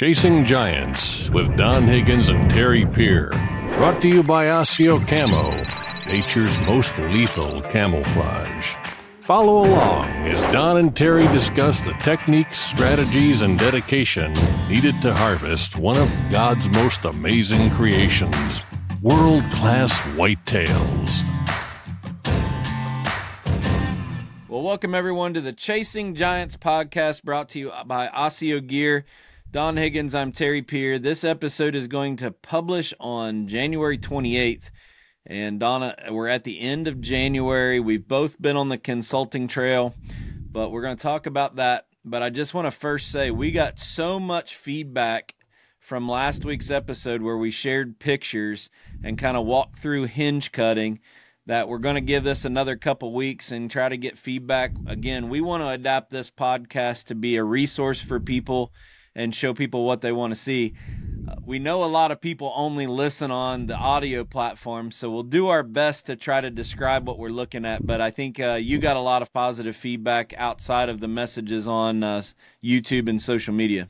Chasing Giants with Don Higgins and Terry Peer. Brought to you by ASIO Camo, nature's most lethal camouflage. Follow along as Don and Terry discuss the techniques, strategies, and dedication needed to harvest one of God's most amazing creations world class whitetails. Well, welcome everyone to the Chasing Giants podcast brought to you by ASIO Gear. Don Higgins, I'm Terry Peer. This episode is going to publish on January 28th. And Donna, we're at the end of January. We've both been on the consulting trail, but we're going to talk about that. But I just want to first say we got so much feedback from last week's episode where we shared pictures and kind of walked through hinge cutting that we're going to give this another couple weeks and try to get feedback. Again, we want to adapt this podcast to be a resource for people and show people what they want to see. Uh, we know a lot of people only listen on the audio platform, so we'll do our best to try to describe what we're looking at. But I think uh, you got a lot of positive feedback outside of the messages on uh, YouTube and social media.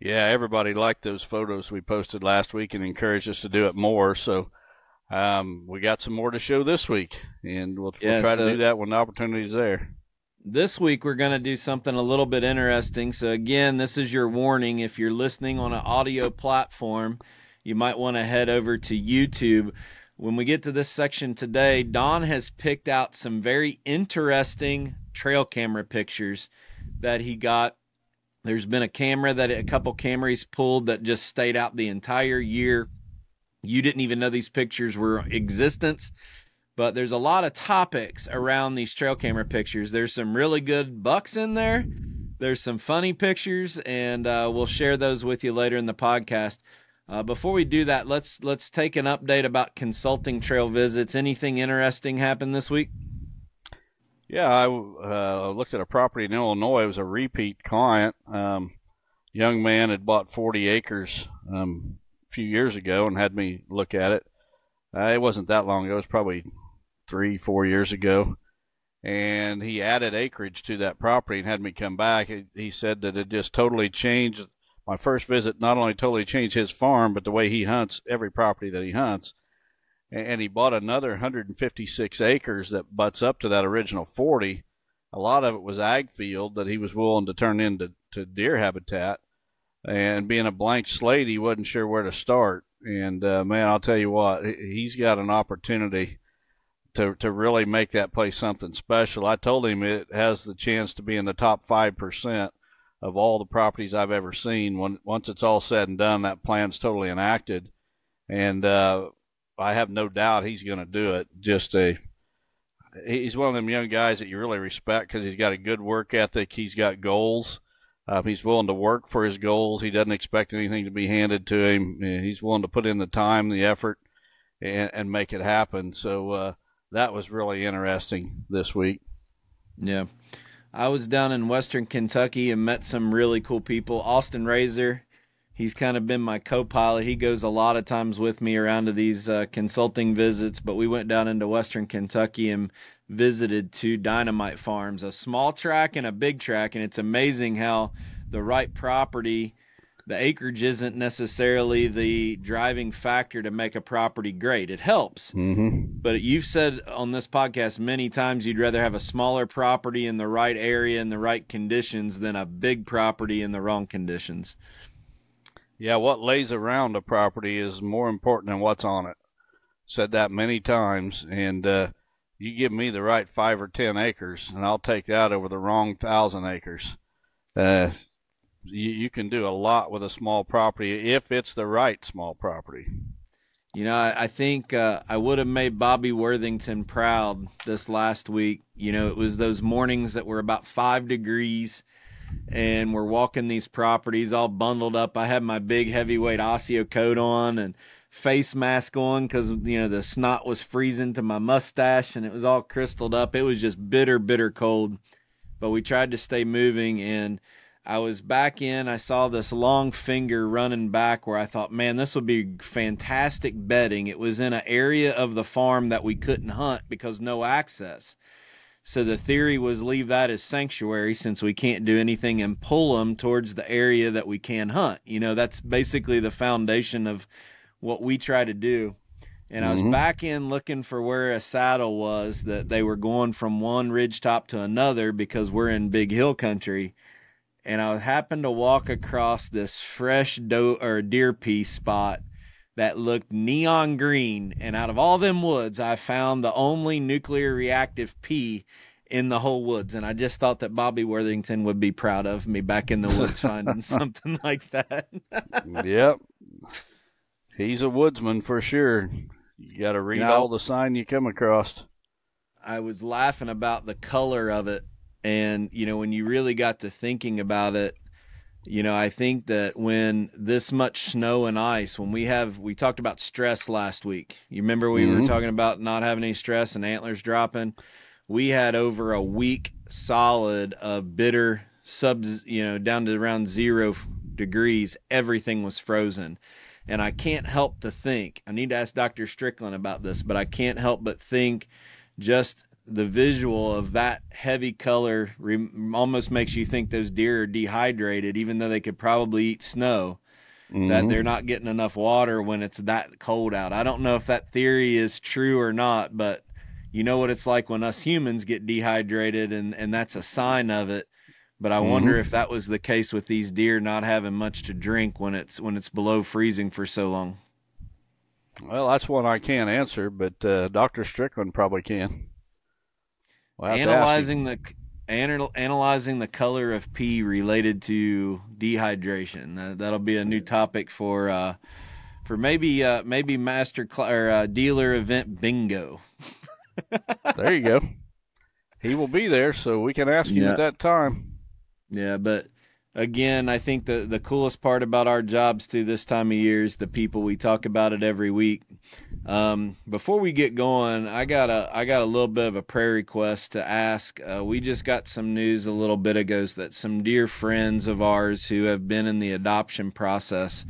Yeah, everybody liked those photos we posted last week and encouraged us to do it more. So um, we got some more to show this week, and we'll, yeah, we'll try so, to do that when the opportunity is there this week we're going to do something a little bit interesting. So again, this is your warning. If you're listening on an audio platform, you might want to head over to YouTube. When we get to this section today, Don has picked out some very interesting trail camera pictures that he got. There's been a camera that a couple cameras pulled that just stayed out the entire year. You didn't even know these pictures were existence but there's a lot of topics around these trail camera pictures. There's some really good bucks in there. There's some funny pictures, and uh, we'll share those with you later in the podcast. Uh, before we do that, let's let's take an update about consulting trail visits. Anything interesting happened this week? Yeah, I uh, looked at a property in Illinois. It was a repeat client. Um, young man had bought 40 acres um, a few years ago and had me look at it. Uh, it wasn't that long ago. It was probably three, four years ago, and he added acreage to that property and had me come back. He, said that it just totally changed. My first visit not only totally changed his farm, but the way he hunts every property that he hunts. And, and he bought another 156 acres that butts up to that original 40. A lot of it was ag field that he was willing to turn into to deer habitat. And being a blank slate, he wasn't sure where to start. And uh, man, I'll tell you what, he's got an opportunity to to really make that place something special. I told him it has the chance to be in the top five percent of all the properties I've ever seen. When once it's all said and done, that plan's totally enacted, and uh, I have no doubt he's going to do it. Just a he's one of them young guys that you really respect because he's got a good work ethic. He's got goals. Uh, he's willing to work for his goals. He doesn't expect anything to be handed to him. He's willing to put in the time, the effort, and, and make it happen. So uh, that was really interesting this week. Yeah. I was down in Western Kentucky and met some really cool people. Austin Razor, he's kind of been my co-pilot. He goes a lot of times with me around to these uh, consulting visits, but we went down into Western Kentucky and visited two dynamite farms, a small track and a big track, and it's amazing how the right property the acreage isn't necessarily the driving factor to make a property great. It helps. Mm-hmm. But you've said on this podcast many times you'd rather have a smaller property in the right area in the right conditions than a big property in the wrong conditions. Yeah, what lays around a property is more important than what's on it. Said that many times, and uh, you give me the right five or ten acres, and I'll take that over the wrong thousand acres. Uh, you, you can do a lot with a small property if it's the right small property. You know, I, I think uh, I would have made Bobby Worthington proud this last week. You know, it was those mornings that were about five degrees, and we're walking these properties all bundled up. I had my big heavyweight ASIO coat on and face mask on because you know the snot was freezing to my mustache and it was all crystalled up. It was just bitter, bitter cold, but we tried to stay moving and I was back in. I saw this long finger running back where I thought, man, this would be fantastic bedding. It was in an area of the farm that we couldn't hunt because no access. So the theory was leave that as sanctuary since we can't do anything and pull them towards the area that we can hunt. You know, that's basically the foundation of what we try to do. And I was Mhm. back in looking for where a saddle was that they were going from one ridge top to another because we're in big hill country. And I happened to walk across this fresh doe or deer piece spot that looked neon green. And out of all them woods, I found the only nuclear reactive pee in the whole woods. And I just thought that Bobby Worthington would be proud of me back in the woods finding something like that. yep. He's a woodsman for sure. You got to read know- all the sign you come across. I was laughing about the color of it. And, you know, when you really got to thinking about it, you know, I think that when this much snow and ice, when we have, we talked about stress last week. You remember we were Mhm. talking about not having any stress and antlers dropping? We had over a week solid of bitter subs, you know, down to around zero degrees. Everything was frozen. And I can't help to think, I need to ask Dr. Strickland about this, but I can't help but think just the visual of that heavy color re- almost makes you think those deer are dehydrated, even though they could probably eat snow. That Mhm. they're not getting enough water when it's that cold out. I don't know if that theory is true or not, but you know what it's like when us humans get dehydrated, and and that's a sign of it. But I wonder Mhm. if that was the case with these deer not having much to drink when it's when it's below freezing for so long. Well, that's one I can't answer, but uh, Dr. Strickland probably can. We'll have to ask him. analyzing the anal, analyzing the color of pee related to dehydration. That, that'll be a new topic for uh, for maybe uh, maybe master cl- or uh, dealer event bingo. There you go. He will be there, so we can ask him Yeah. at that time. Yeah, but again, I think the the coolest part about our jobs too this time of year is the people we talk about it every week. Um, before we get going, I got a I got a little bit of a prayer request to ask. Uh, we just got some news a little bit ago that some dear friends of ours who have been in the adoption process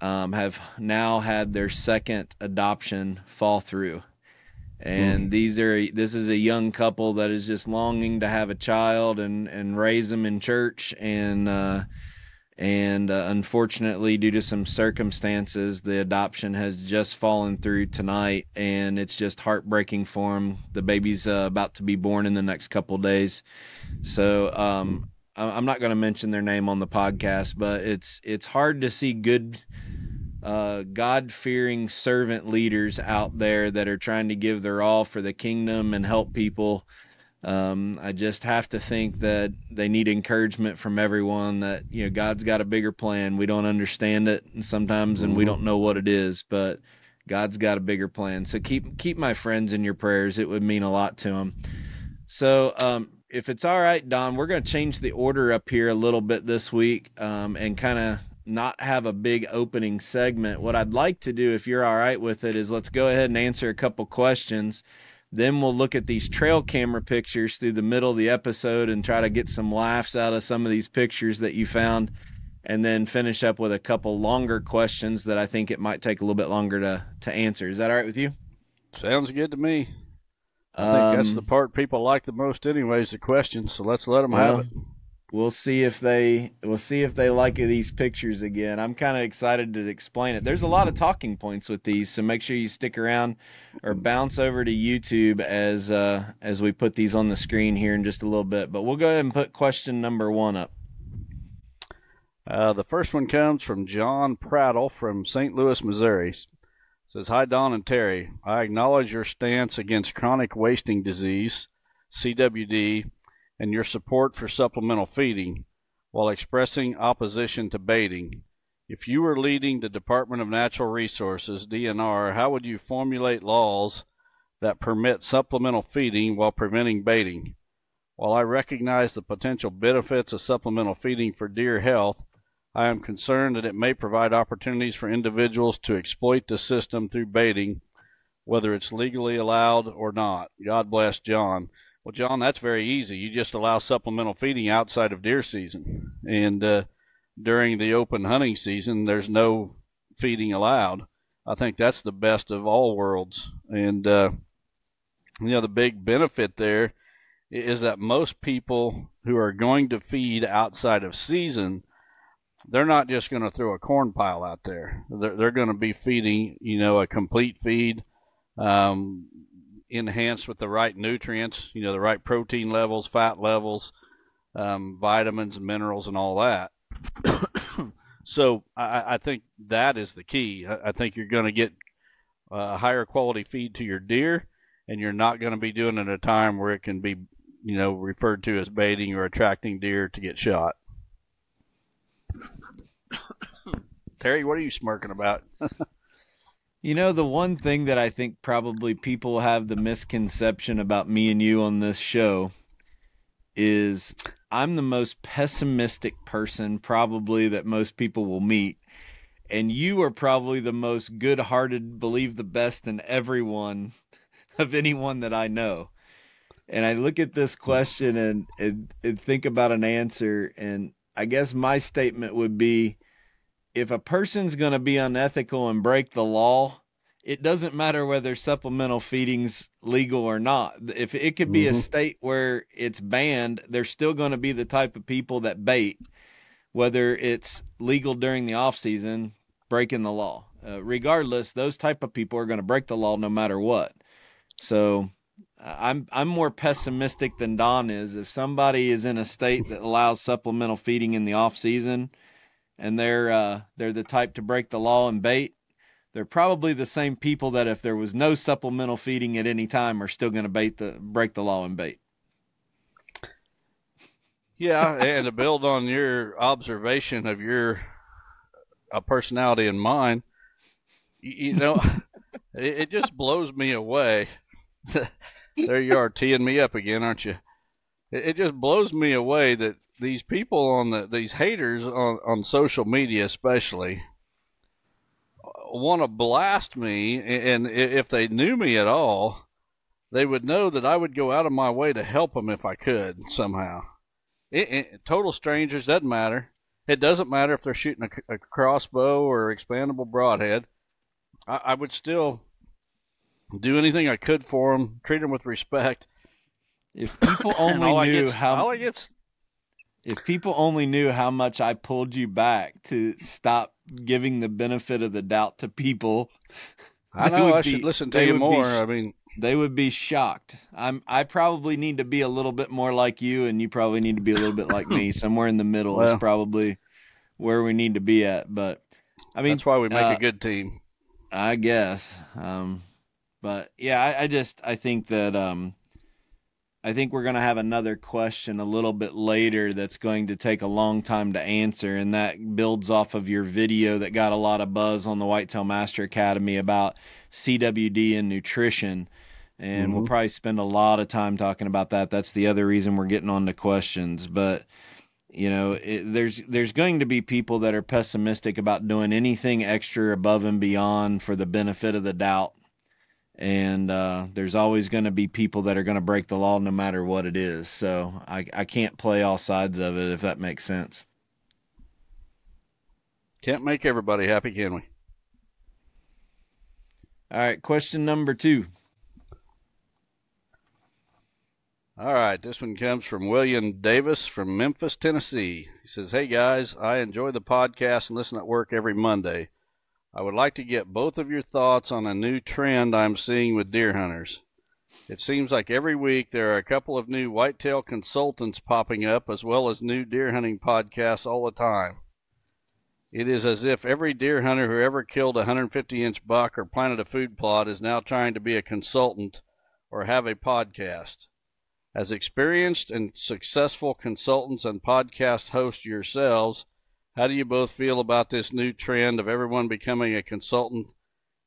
um, have now had their second adoption fall through. And these are this is a young couple that is just longing to have a child and and raise them in church. And uh, and uh, unfortunately due to some circumstances the adoption has just fallen through tonight. And it's just heartbreaking for them. The baby's uh, about to be born in the next couple days, so um, I- I'm not going to mention their name on the podcast, but it's it's hard to see good uh, God fearing servant leaders out there that are trying to give their all for the kingdom and help people. Um, I just have to think that they need encouragement from everyone that, you know, God's got a bigger plan. We don't understand it sometimes and we Mhm. don't know what it is, but God's got a bigger plan. So keep, keep my friends in your prayers. It would mean a lot to them. So, um, if it's all right, Don, we're going to change the order up here a little bit this week um, and kind of not have a big opening segment. What I'd like to do, if you're all right with it, is let's go ahead and answer a couple questions. Then we'll look at these trail camera pictures through the middle of the episode and try to get some laughs out of some of these pictures that you found. And then finish up with a couple longer questions that I think it might take a little bit longer to, to answer. Is that all right with you? Sounds good to me. I think that's Um, the part people like the most, anyways. The questions. So let's let them Well, have it. We'll see if they we'll see if they like these pictures again. I'm kind of excited to explain it. There's a lot of talking points with these, so make sure you stick around or bounce over to YouTube as uh, as we put these on the screen here in just a little bit. But we'll go ahead and put question number one up. Uh, the first one comes from John Prattle from St. Louis, Missouri. Says, Hi, Don and Terry. I acknowledge your stance against chronic wasting disease, CWD, and your support for supplemental feeding while expressing opposition to baiting. If you were leading the Department of Natural Resources, DNR, how would you formulate laws that permit supplemental feeding while preventing baiting? While I recognize the potential benefits of supplemental feeding for deer health, I am concerned that it may provide opportunities for individuals to exploit the system through baiting, whether it's legally allowed or not. God bless John. Well, John, that's very easy. You just allow supplemental feeding outside of deer season. And uh, during the open hunting season, there's no feeding allowed. I think that's the best of all worlds. And, uh, you know, the big benefit there is that most people who are going to feed outside of season, they're not just going to throw a corn pile out there. They're, they're going to be feeding, you know, a complete feed, um, enhanced with the right nutrients, you know, the right protein levels, fat levels, um, vitamins and minerals, and all that. so I, I, think that is the key. I, I think you're going to get a higher quality feed to your deer, and you're not going to be doing it at a time where it can be, you know, referred to as baiting or attracting deer to get shot. Terry, what are you smirking about? you know, the one thing that I think probably people have the misconception about me and you on this show is I'm the most pessimistic person probably that most people will meet. And you are probably the most good hearted, believe the best in everyone of anyone that I know. And I look at this question and, and, and think about an answer. And I guess my statement would be if a person's going to be unethical and break the law, it doesn't matter whether supplemental feeding's legal or not. If it could be mm-hmm. a state where it's banned, there's still going to be the type of people that bait, whether it's legal during the off season, breaking the law. Uh, regardless, those type of people are going to break the law no matter what. So I'm I'm more pessimistic than Don is. If somebody is in a state that allows supplemental feeding in the off season, and they're uh, they're the type to break the law and bait, they're probably the same people that if there was no supplemental feeding at any time are still going to bait the break the law and bait. Yeah, and to build on your observation of your uh, personality and mine, you, you know, it, it just blows me away there you are teeing me up again, aren't you? It, it just blows me away that these people on the these haters on on social media, especially, want to blast me. And if they knew me at all, they would know that I would go out of my way to help them if I could somehow. It, it, total strangers doesn't matter. It doesn't matter if they're shooting a, a crossbow or expandable broadhead. I, I would still do anything I could for them, treat them with respect. If people only knew how if people only knew how much I pulled you back to stop giving the benefit of the doubt to people, I know I be, should listen to you more. Be, I mean, they would be shocked. I'm I probably need to be a little bit more like you, and you probably need to be a little bit like me. Somewhere in the middle well, is probably where we need to be at. But I mean, that's why we make uh, a good team. I guess. Um, but yeah, I, I just I think that um, I think we're gonna have another question a little bit later that's going to take a long time to answer, and that builds off of your video that got a lot of buzz on the Whitetail Master Academy about CWD and nutrition. And mm-hmm. we'll probably spend a lot of time talking about that. That's the other reason we're getting on to questions. But you know, it, there's there's going to be people that are pessimistic about doing anything extra above and beyond for the benefit of the doubt and uh, there's always going to be people that are going to break the law no matter what it is. So I, I can't play all sides of it if that makes sense. Can't make everybody happy, can we? All right, question number two. All right, this one comes from William Davis from Memphis, Tennessee. He says, Hey guys, I enjoy the podcast and listen at work every Monday. I would like to get both of your thoughts on a new trend I'm seeing with deer hunters. It seems like every week there are a couple of new whitetail consultants popping up, as well as new deer hunting podcasts all the time. It is as if every deer hunter who ever killed a 150 inch buck or planted a food plot is now trying to be a consultant or have a podcast. As experienced and successful consultants and podcast hosts yourselves, how do you both feel about this new trend of everyone becoming a consultant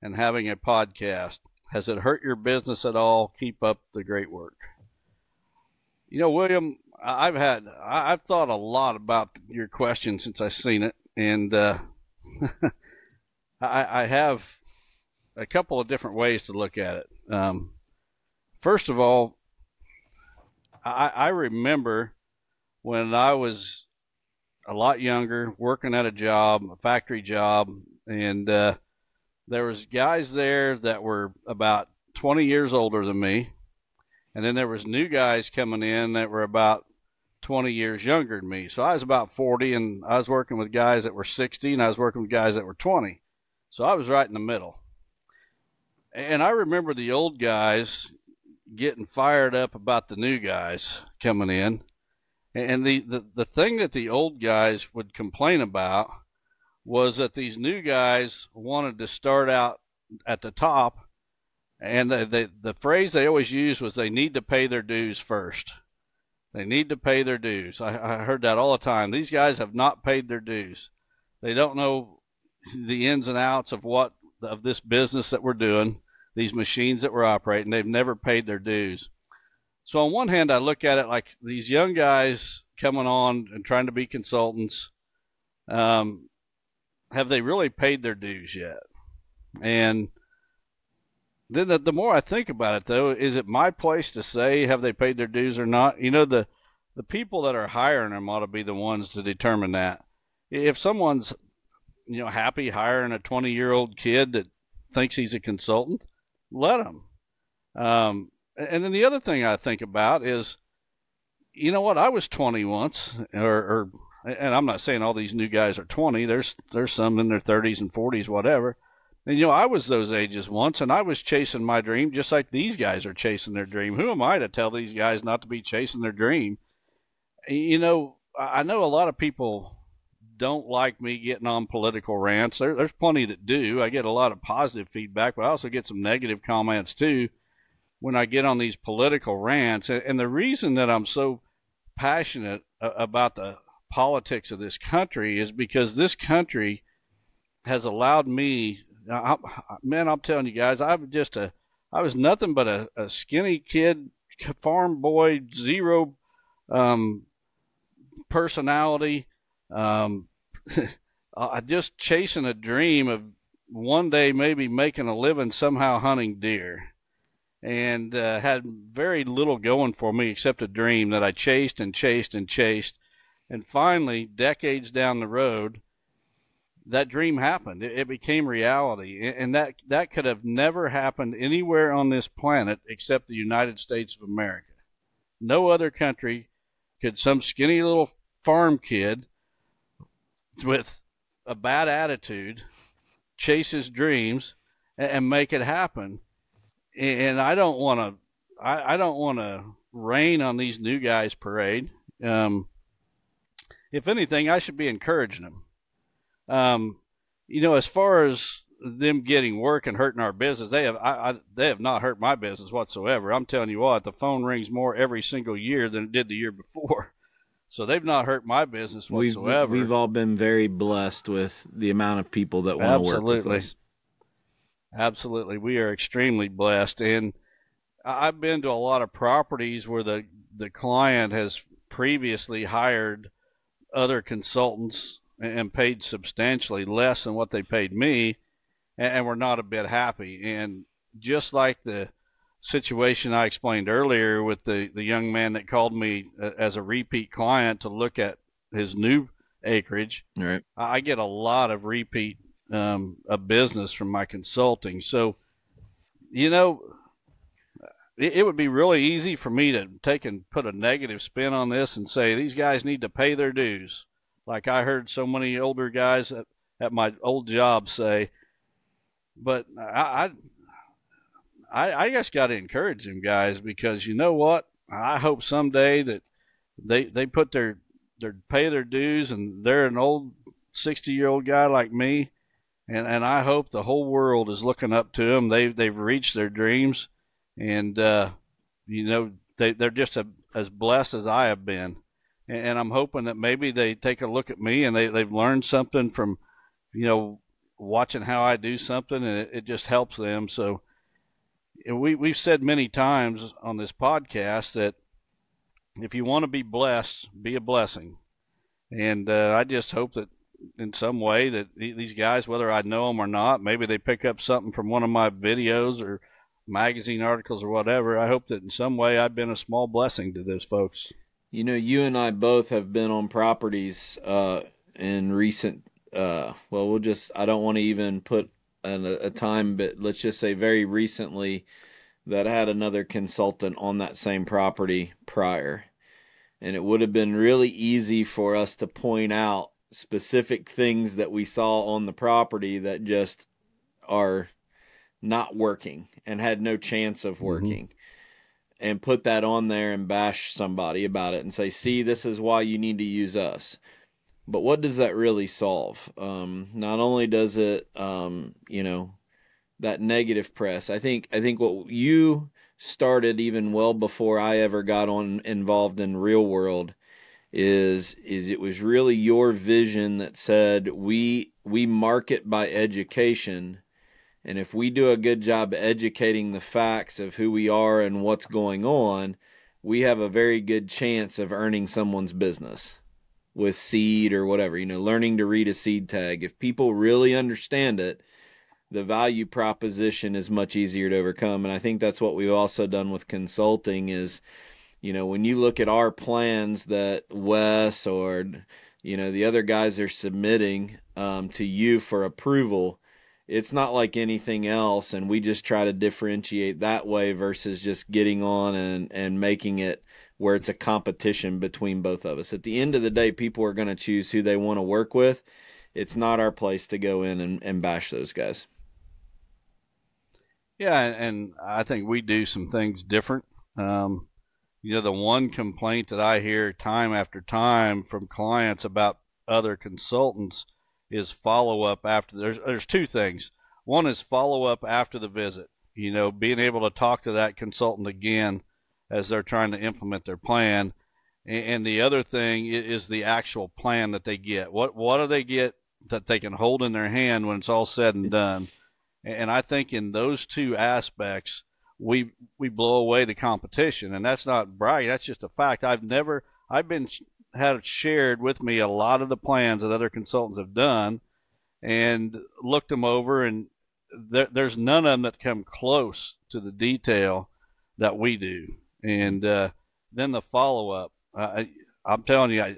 and having a podcast? Has it hurt your business at all? Keep up the great work. You know, William, I've had I've thought a lot about your question since I've seen it, and uh, I, I, have a couple of different ways to look at it. Um, first of all, I, I remember when I was a lot younger, working at a job, a factory job, and uh, there was guys there that were about 20 years older than me, and then there was new guys coming in that were about 20 years younger than me. So I was about 40, and I was working with guys that were 60, and I was working with guys that were 20. So I was right in the middle. And I remember the old guys getting fired up about the new guys coming in. And the, the, the thing that the old guys would complain about was that these new guys wanted to start out at the top. And the, the, the phrase they always used was they need to pay their dues first. They need to pay their dues. I, I heard that all the time. These guys have not paid their dues. They don't know the ins and outs of what of this business that we're doing, these machines that we're operating. They've never paid their dues. So on one hand, I look at it like these young guys coming on and trying to be consultants. Um, have they really paid their dues yet? And then the, the more I think about it, though, is it my place to say have they paid their dues or not? You know, the the people that are hiring them ought to be the ones to determine that. If someone's you know happy hiring a 20 year old kid that thinks he's a consultant, let him. Um, and then the other thing I think about is, you know what? I was 20 once, or, or and I'm not saying all these new guys are 20. There's there's some in their 30s and 40s, whatever. And you know, I was those ages once, and I was chasing my dream just like these guys are chasing their dream. Who am I to tell these guys not to be chasing their dream? You know, I know a lot of people don't like me getting on political rants. There, there's plenty that do. I get a lot of positive feedback, but I also get some negative comments too when I get on these political rants. And the reason that I'm so passionate about the politics of this country is because this country has allowed me man, I'm telling you guys, I was just a, I was nothing but a, a skinny kid, farm boy, zero um, personality. Um, I just chasing a dream of one day maybe making a living somehow hunting deer, and uh, had very little going for me except a dream that I chased and chased and chased, and finally, decades down the road that dream happened. It, it, became reality, and that that could have never happened anywhere on this planet except the United States of America. No other country could some skinny little farm kid with a bad attitude chase his dreams and, and make it happen. And I don't want to. I, I, don't want to rain on these new guys' parade. Um, if anything, I should be encouraging them um, you know, as far as them getting work and hurting our business, they have I, I, they have not hurt my business whatsoever. I'm telling you what, the phone rings more every single year than it did the year before. So they've not hurt my business whatsoever. We've, we've all been very blessed with the amount of people that want to work with us. Absolutely, we are extremely blessed, and I've been to a lot of properties where the the client has previously hired other consultants and paid substantially less than what they paid me, and we're not a bit happy. And just like the situation I explained earlier with the, the young man that called me uh, as a repeat client to look at his new acreage, right. I get a lot of repeat um, of business from my consulting. So, you know, it, it would be really easy for me to take and put a negative spin on this and say these guys need to pay their dues like I heard so many older guys at, at my old job say. But I, I, I just got to encourage them guys because you know what? I hope someday that they they put their their pay their dues and they're an old sixty year old guy like me, and and I hope the whole world is looking up to them. They they've reached their dreams, and uh, you know they they're just a, as blessed as I have been and I'm hoping that maybe they take a look at me and they they've learned something from, you know, watching how I do something, and it, it just helps them. So we we've said many times on this podcast that if you want to be blessed, be a blessing, and uh, I just hope that in some way that these guys, whether I know them or not, maybe they pick up something from one of my videos or magazine articles or whatever. I hope that in some way I've been a small blessing to those folks. You know, you and I both have been on properties uh, in recent. Uh, well, we'll just. I don't want to even put an, a time, but let's just say very recently. that had another consultant on that same property prior. And it would have been really easy for us to point out specific things that we saw on the property that just are not working and had no chance of working. Mm-hmm. And put that on there and bash somebody about it and say, see, this is why you need to use us. But what does that really solve? Um, not only does it, um, you know, that negative press. I think I think what you started even well before I ever got on involved in real world is is it was really your vision that said we we market by education and if we do a good job educating the facts of who we are and what's going on, we have a very good chance of earning someone's business with seed or whatever, you know, learning to read a seed tag. If people really understand it, the value proposition is much easier to overcome. And I think that's what we've also done with consulting is, you know, when you look at our plans that Wes or, you know, the other guys are submitting um, to you for approval, it's not like anything else. And we just try to differentiate that way versus just getting on and, and making it where it's a competition between both of us. At the end of the day, people are going to choose who they want to work with. It's not our place to go in and, and bash those guys. Yeah, and I think we do some things different. Um, you know, the one complaint that I hear time after time from clients about other consultants is follow up after. There's there's two things. One is follow up after the visit. You know, being able to talk to that consultant again as they're trying to implement their plan. And the other thing is the actual plan that they get. What what do they get that they can hold in their hand when it's all said and done? And I think in those two aspects, we we blow away the competition, and that's not bragging. That's just a fact. I've never I've been had shared with me a lot of the plans that other consultants have done, and looked them over, and there, there's none of them that come close to the detail that we do. And uh, then the follow up. I'm telling you, I,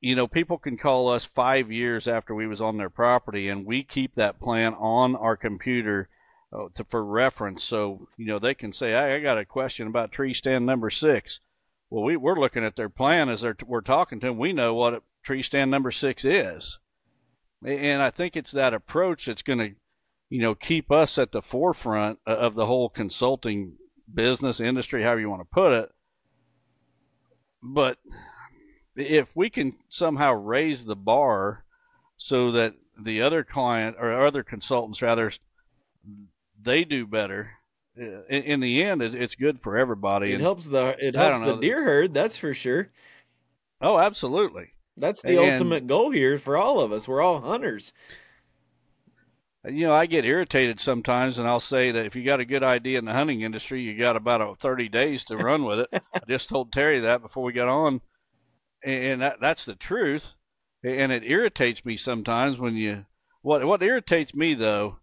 you know, people can call us five years after we was on their property, and we keep that plan on our computer uh, to, for reference. So you know, they can say, hey, "I got a question about tree stand number six. Well, we, we're looking at their plan as they're, we're talking to them. We know what tree stand number six is, and I think it's that approach that's going to, you know, keep us at the forefront of the whole consulting business industry, however you want to put it. But if we can somehow raise the bar so that the other client or other consultants rather they do better. In, in the end it, it's good for everybody. It and helps the it helps the deer herd that's for sure. Oh absolutely. That's the and, ultimate goal here for all of us. We're all hunters. You know i get irritated sometimes and i'll say that if you got a good idea in the hunting industry you got about a 30 days to run with it. I just told terry that before we got on. And that, that's the truth. And it irritates me sometimes when you. What what irritates me though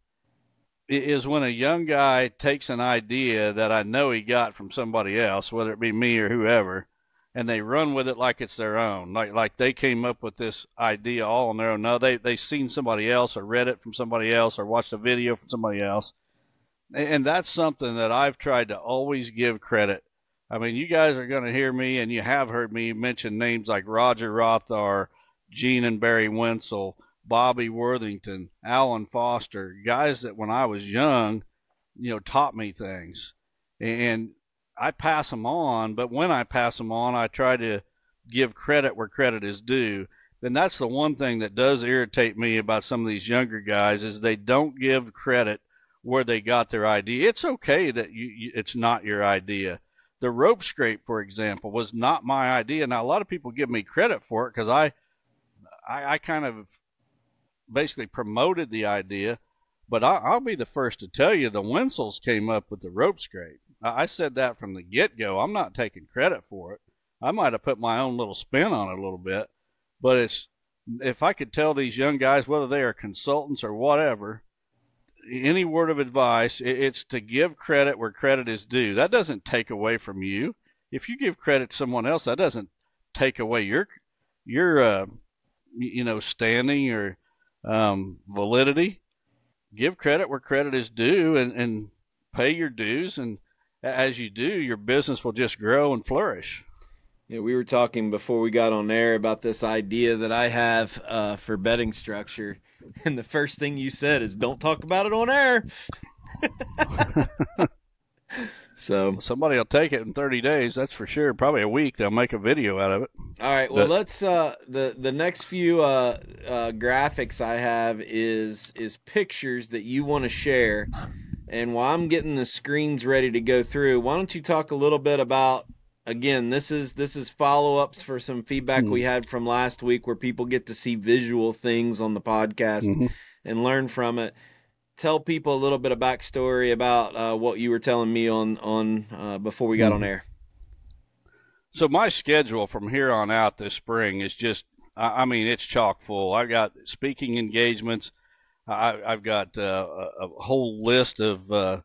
is when a young guy takes an idea that I know he got from somebody else, whether it be me or whoever, and they run with it like it's their own, like like they came up with this idea all on their own. No, they they seen somebody else or read it from somebody else or watched a video from somebody else, and that's something that I've tried to always give credit. I mean, you guys are going to hear me, and you have heard me mention names like Roger Rothhaar, Gene and Barry Wensel, Bobby Worthington, Alan Foster, guys that when I was young, you know, taught me things. And I pass them on, but when I pass them on, I try to give credit where credit is due. Then that's the one thing that does irritate me about some of these younger guys is they don't give credit where they got their idea. It's okay that you, you it's not your idea the rope scrape, for example, was not my idea. Now, a lot of people give me credit for it because I, I, I, kind of basically promoted the idea. But I, will be the first to tell you the Wensels came up with the rope scrape. I said that from the get go. I'm not taking credit for it. I might have put my own little spin on it a little bit, but it's if I could tell these young guys whether they are consultants or whatever any word of advice, it's to give credit where credit is due. That doesn't take away from you. If you give credit to someone else, that doesn't take away your your uh, you know standing or um, validity. Give credit where credit is due, and and pay your dues, and as you do, your business will just grow and flourish. Yeah, we were talking before we got on air about this idea that I have uh, for betting structure, and the first thing you said is, "Don't talk about it on air." so somebody will take it in 30 days, that's for sure. Probably a week, they'll make a video out of it. All right. Well, but, let's uh, the the next few uh, uh, graphics I have is is pictures that you want to share. And while I'm getting the screens ready to go through, why don't you talk a little bit about again, this is this is follow ups for some feedback mm-hmm. we had from last week, where people get to see visual things on the podcast mm-hmm. and learn from it. Tell people a little bit of backstory about uh, what you were telling me on on uh, before we got mm-hmm. on air. So my schedule from here on out this spring is just, I mean, it's chock full. I got speaking engagements. I, have got uh, a, a, whole list of uh,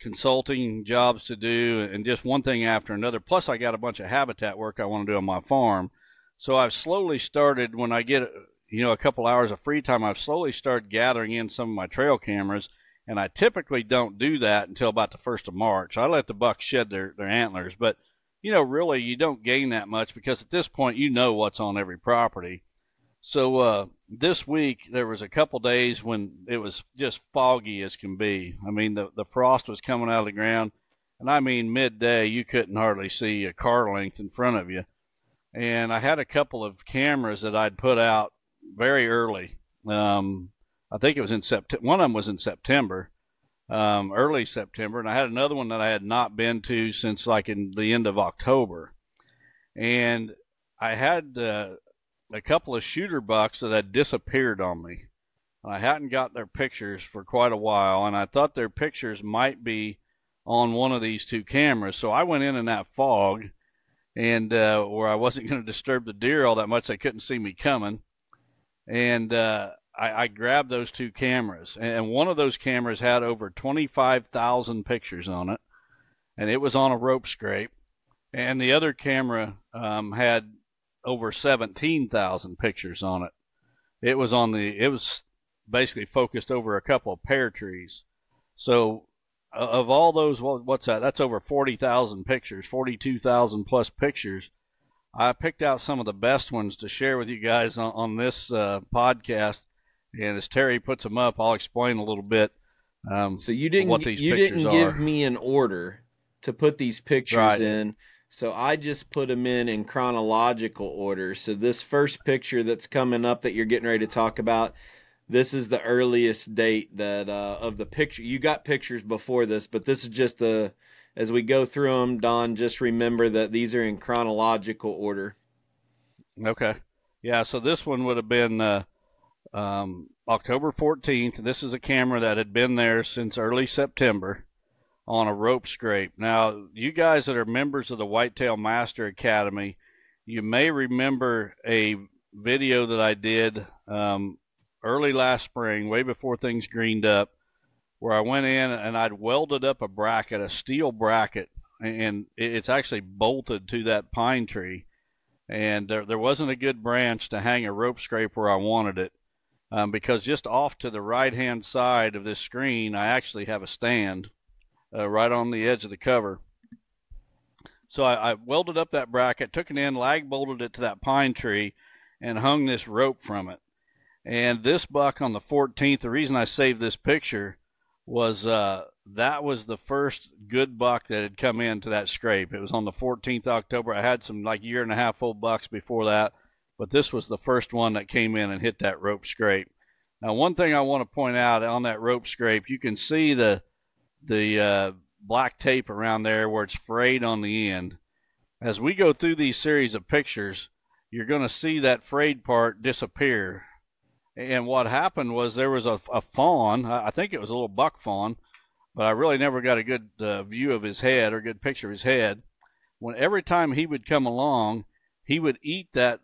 consulting jobs to do and just one thing after another. Plus, I got a bunch of habitat work I want to do on my farm. So I've slowly started when I get you know a couple hours of free time. I've slowly started gathering in some of my trail cameras, and I typically don't do that until about the first of March. I let the bucks shed their their antlers, but you know really you don't gain that much because at this point you know what's on every property. So uh, this week there was a couple days when it was just foggy as can be. I mean the the frost was coming out of the ground, and I mean midday you couldn't hardly see a car length in front of you. And I had a couple of cameras that I'd put out very early. Um, I think it was in September. One of them was in September, um, early September, and I had another one that I had not been to since like in the end of October. And I had uh, a couple of shooter bucks that had disappeared on me. I hadn't got their pictures for quite a while, and I thought their pictures might be on one of these two cameras. So I went in in that fog, and uh, where I wasn't going to disturb the deer all that much, they couldn't see me coming. And uh, I, I grabbed those two cameras, and one of those cameras had over 25,000 pictures on it, and it was on a rope scrape. And the other camera um, had over 17,000 pictures on it. It was on the it was basically focused over a couple of pear trees. So of all those what's that? That's over 40,000 pictures, 42,000 plus pictures. I picked out some of the best ones to share with you guys on, on this uh, podcast and as Terry puts them up, I'll explain a little bit. Um, so you didn't you didn't give me an order to put these pictures right. in. So I just put them in in chronological order. So this first picture that's coming up that you're getting ready to talk about, this is the earliest date that uh, of the picture. You got pictures before this, but this is just the as we go through them. Don, just remember that these are in chronological order. Okay. Yeah. So this one would have been uh, um, October 14th. This is a camera that had been there since early September on a rope scrape. Now, you guys that are members of the Whitetail Master Academy, you may remember a video that I did um, early last spring, way before things greened up, where I went in and I'd welded up a bracket, a steel bracket, and it's actually bolted to that pine tree. And there, there wasn't a good branch to hang a rope scrape where I wanted it. Um, because just off to the right hand side of this screen, I actually have a stand uh, right on the edge of the cover. So I, I, welded up that bracket, took it in, lag bolted it to that pine tree, and hung this rope from it. And this buck on the 14th, the reason I saved this picture was uh, that was the first good buck that had come into that scrape. It was on the 14th October. I had some like year and a half old bucks before that, but this was the first one that came in and hit that rope scrape. Now, one thing I want to point out on that rope scrape, you can see the the uh, black tape around there where it's frayed on the end. As we go through these series of pictures, you're going to see that frayed part disappear. And what happened was there was a, a fawn. I think it was a little buck fawn, but I really never got a good uh, view of his head or a good picture of his head. When every time he would come along, he would eat that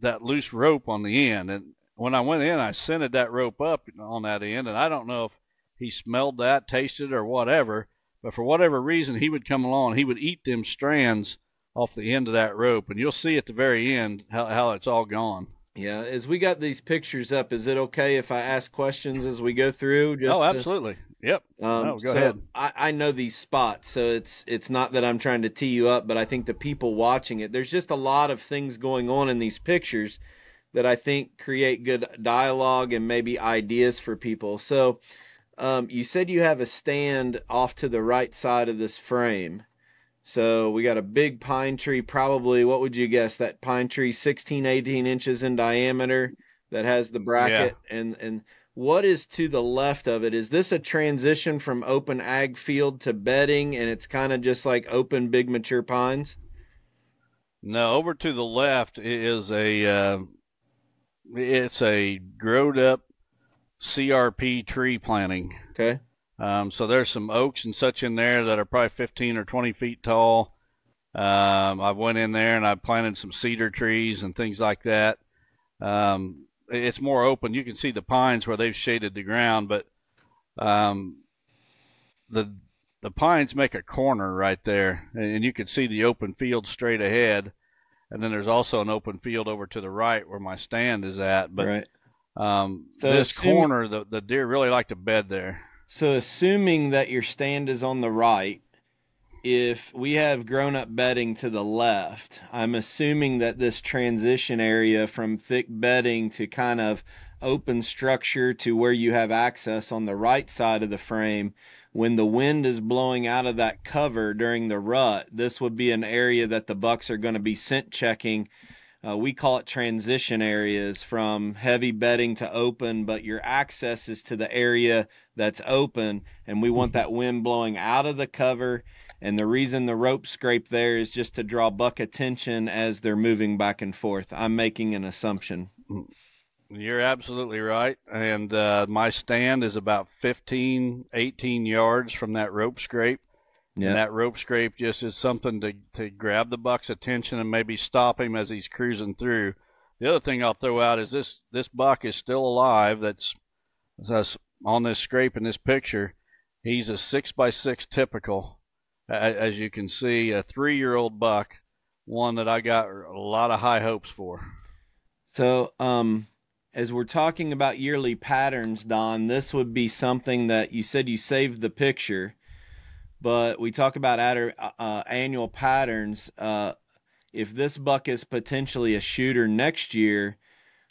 that loose rope on the end. And when I went in, I scented that rope up on that end, and I don't know if he smelled that, tasted it or whatever. But for whatever reason, he would come along. He would eat them strands off the end of that rope, and you'll see at the very end how, how it's all gone. Yeah, as we got these pictures up, is it okay if I ask questions as we go through? Just oh, absolutely. To... Yep. Um, oh, go so ahead. I, I know these spots, so it's it's not that I'm trying to tee you up, but I think the people watching it, there's just a lot of things going on in these pictures that I think create good dialogue and maybe ideas for people. So um, you said you have a stand off to the right side of this frame. So we got a big pine tree, probably, what would you guess? That pine tree 16, 18 inches in diameter that has the bracket and, and what is to the left of it? Is this a transition from open ag field to bedding and it's kind of just like open big mature pines? No, over to the left is a uh, it's a growed up CRP tree planting. Okay. Um, so there's some oaks and such in there that are probably 15 or 20 feet tall. Um, I went in there and I planted some cedar trees and things like that. Um, it's more open. You can see the pines where they've shaded the ground, but um, the the pines make a corner right there, and you can see the open field straight ahead. And then there's also an open field over to the right where my stand is at. But right. um, So this assuming- corner, the, the deer really like to bed there. So assuming that your stand is on the right, if we have grown up bedding to the left, I'm assuming that this transition area from thick bedding to kind of open structure to where you have access on the right side of the frame, when the wind is blowing out of that cover during the rut, this would be an area that the bucks are going to be scent checking. Uh, we call it transition areas from heavy bedding to open, but your access is to the area that's open, and we want that wind blowing out of the cover. And the reason the rope scrape there is just to draw buck attention as they're moving back and forth. I'm making an assumption. You're absolutely right. And uh, my stand is about 15, 18 yards from that rope scrape. And that rope scrape just is something to, to grab the buck's attention and maybe stop him as he's cruising through. The other thing I'll throw out is this this buck is still alive. That's, that's on this scrape in this picture. He's a six by six typical, as you can see, a three year old buck, one that I got a lot of high hopes for. So, um, as we're talking about yearly patterns, Don, this would be something that you said you saved the picture, but we talk about adder, uh, annual patterns. Uh, if this buck is potentially a shooter next year,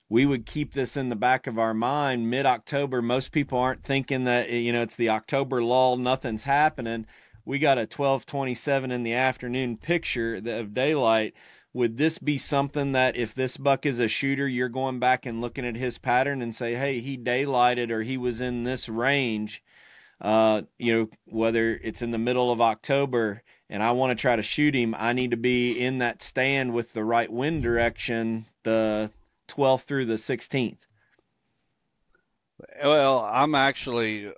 we would keep this in the back of our mind. Mid October, most people aren't thinking that you know it's the October lull, nothing's happening. We got a 12:27 in the afternoon picture of daylight would this be something that if this buck is a shooter, you're going back and looking at his pattern and say, hey, he daylighted or he was in this range, uh, you know, whether it's in the middle of October and I want to try to shoot him, I need to be in that stand with the right wind direction the 12th through the 16th. Well, I'm actually,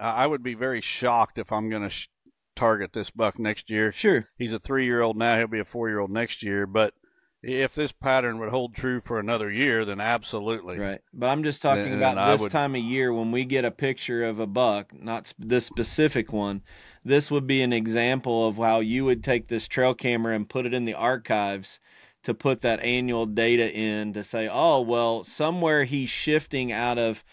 I would be very shocked if I'm going to sh- target this buck next year. Sure. He's a three year old now, he'll be a four year old next year. But if this pattern would hold true for another year, then absolutely. Right. But I'm just talking Then about this would- time of year when we get a picture of a buck, not this specific one. This would be an example of how you would take this trail camera and put it in the archives to put that annual data in to say, oh, well, somewhere he's shifting out of,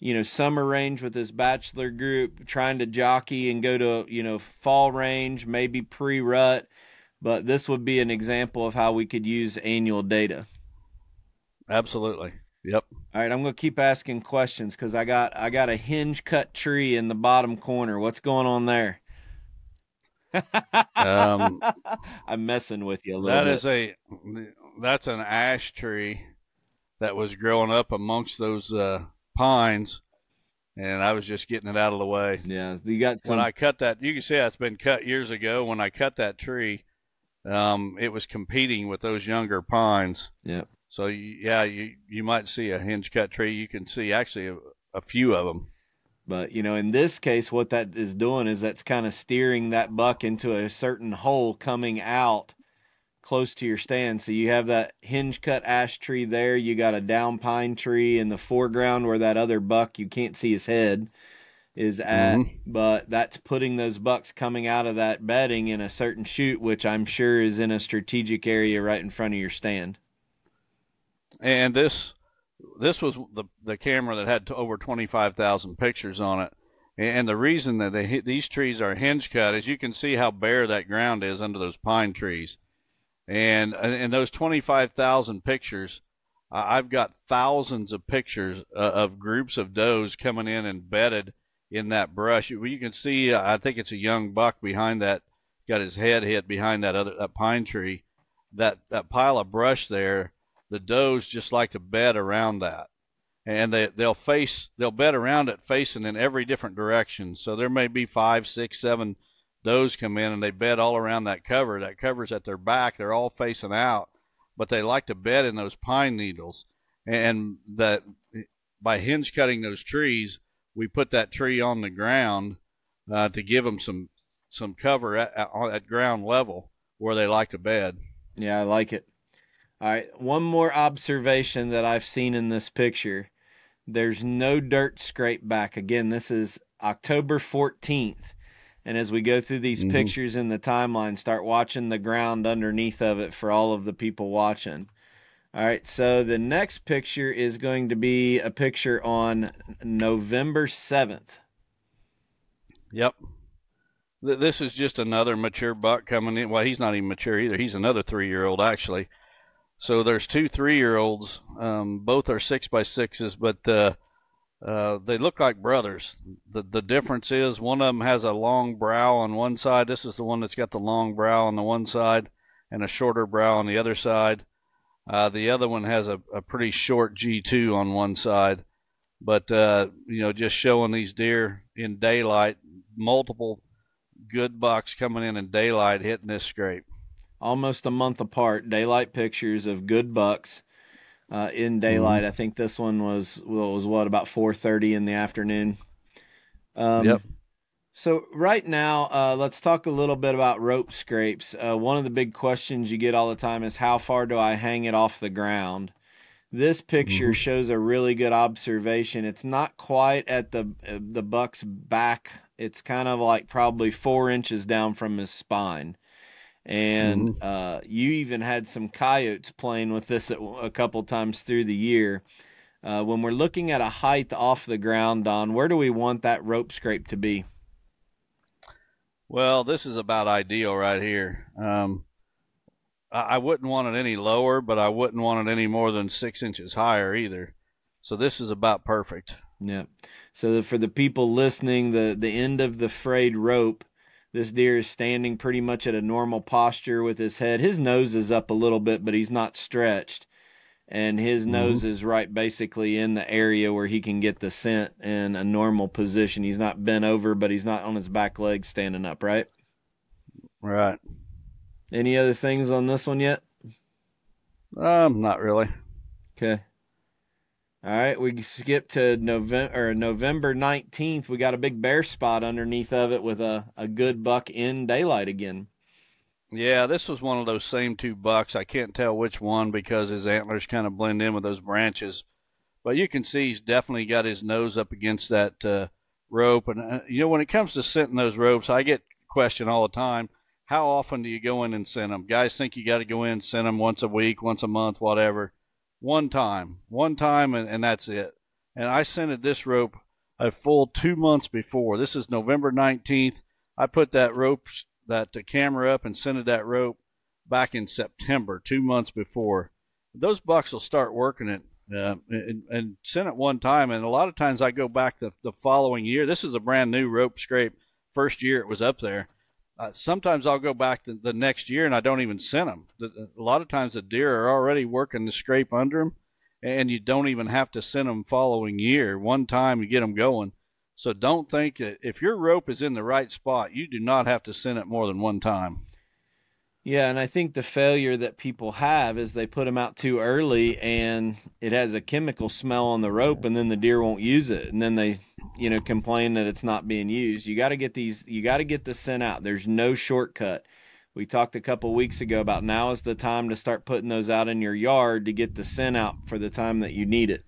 you know, summer range with his bachelor group, trying to jockey and go to, you know, fall range, maybe pre rut. But this would be an example of how we could use annual data. Absolutely. Yep. All right, I'm gonna keep asking questions because I got I got a hinge cut tree in the bottom corner. What's going on there? Um, I'm messing with you a little that bit. is a, that's an ash tree that was growing up amongst those uh, pines, and I was just getting it out of the way. yeah, you got some. when I cut that, you can see it's been cut years ago. When I cut that tree, um, it was competing with those younger pines. Yep. So you, yeah, you you might see a hinge cut tree. You can see actually a, a few of them. But you know, in this case, what that is doing is that's kind of steering that buck into a certain hole coming out close to your stand. So you have that hinge cut ash tree there. You got a down pine tree in the foreground where that other buck you can't see his head is at. Mhm. But that's putting those bucks coming out of that bedding in a certain chute, which I'm sure is in a strategic area right in front of your stand. And this this was the the camera that had to over twenty five thousand pictures on it. And the reason that they, these trees are hinge cut is you can see how bare that ground is under those pine trees. And in those 25,000 pictures, I've got thousands of pictures uh, of groups of does coming in and bedded in that brush. You can see, uh, I think it's a young buck behind that, got his head hit behind that other that pine tree. That that pile of brush there, the does just like to bed around that, and they they'll face they'll bed around it facing in every different direction. So there may be five, six, seven does come in and they bed all around that cover. That cover's at their back. They're all facing out, but they like to bed in those pine needles. And that by hinge cutting those trees, we put that tree on the ground uh, to give them some some cover at, at, at ground level where they like to bed. Yeah, I like it. All right, one more observation that I've seen in this picture. There's no dirt scraped back. Again, this is October 14th. And as we go through these mm-hmm. pictures in the timeline, start watching the ground underneath of it for all of the people watching. All right, so the next picture is going to be a picture on November 7th. Yep. This is just another mature buck coming in. Well, he's not even mature either. He's another three year old, actually. So there's two three year olds. Um, both are six by sixes, but uh, uh, they look like brothers. The the difference is one of them has a long brow on one side. This is the one that's got the long brow on the one side and a shorter brow on the other side. Uh, the other one has a, a pretty short G2 on one side. But uh, you know, just showing these deer in daylight, multiple good bucks coming in in daylight hitting this scrape. Almost a month apart, daylight pictures of good bucks uh, in daylight. Mm-hmm. I think this one was well, was what about 4:30 in the afternoon. Um, yep. So right now, uh, let's talk a little bit about rope scrapes. Uh, one of the big questions you get all the time is how far do I hang it off the ground? This picture mm-hmm. shows a really good observation. It's not quite at the uh, the buck's back. It's kind of like probably four inches down from his spine and mm-hmm. uh, you even had some coyotes playing with this a couple times through the year. Uh, when we're looking at a height off the ground, Don, where do we want that rope scrape to be? Well, this is about ideal right here. Um, I, I wouldn't want it any lower, but I wouldn't want it any more than six inches higher either. So this is about perfect. Yeah. So for the people listening, the the end of the frayed rope this deer is standing pretty much at a normal posture with his head. His nose is up a little bit, but he's not stretched. And his mm-hmm. nose is right basically in the area where he can get the scent in a normal position. He's not bent over, but he's not on his back legs standing up, right? Right. Any other things on this one yet? Um, not really. Okay. All right, we skip to November or November 19th. We got a big bare spot underneath of it with a, a good buck in daylight again. Yeah, this was one of those same two bucks. I can't tell which one because his antlers kind of blend in with those branches. But you can see he's definitely got his nose up against that uh, rope. And, uh, you know, when it comes to scenting those ropes, I get questioned all the time how often do you go in and scent them? Guys think you got to go in and scent them once a week, once a month, whatever one time, one time, and, and that's it. And I scented this rope a full two months before. This is November 19th. I put that rope, that camera up and scented that rope back in September, two months before. Those bucks will start working it uh, and, and send it one time. And a lot of times I go back the, the following year. This is a brand new rope scrape. First year it was up there uh, sometimes I'll go back the, the, next year and I don't even scent them. The, a lot of times the deer are already working the scrape under them, and you don't even have to scent them following year. One time you get them going. So don't think that if your rope is in the right spot, you do not have to send it more than one time. Yeah, and I think the failure that people have is they put them out too early and it has a chemical smell on the rope and then the deer won't use it and then they, you know, complain that it's not being used. You got to get these you got to get the scent out. There's no shortcut. We talked a couple weeks ago about now is the time to start putting those out in your yard to get the scent out for the time that you need it.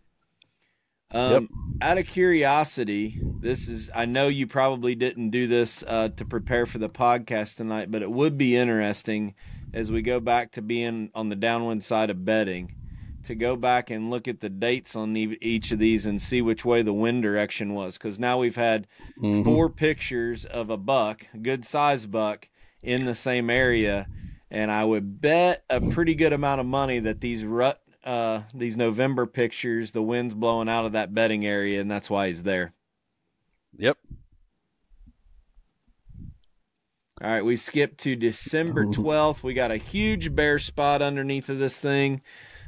Um, yep. Out of curiosity, this is I know you probably didn't do this uh, to prepare for the podcast tonight, but it would be interesting as we go back to being on the downwind side of bedding. to go back and look at the dates on the, each of these and see which way the wind direction was because now we've had Mhm. four pictures of a buck, a good size buck, in the same area, and I would bet a pretty good amount of money that these rut, uh, these November pictures, the wind's blowing out of that bedding area, and that's why he's there. Yep. All right, we skipped to December 12th. We got a huge bare spot underneath of this thing.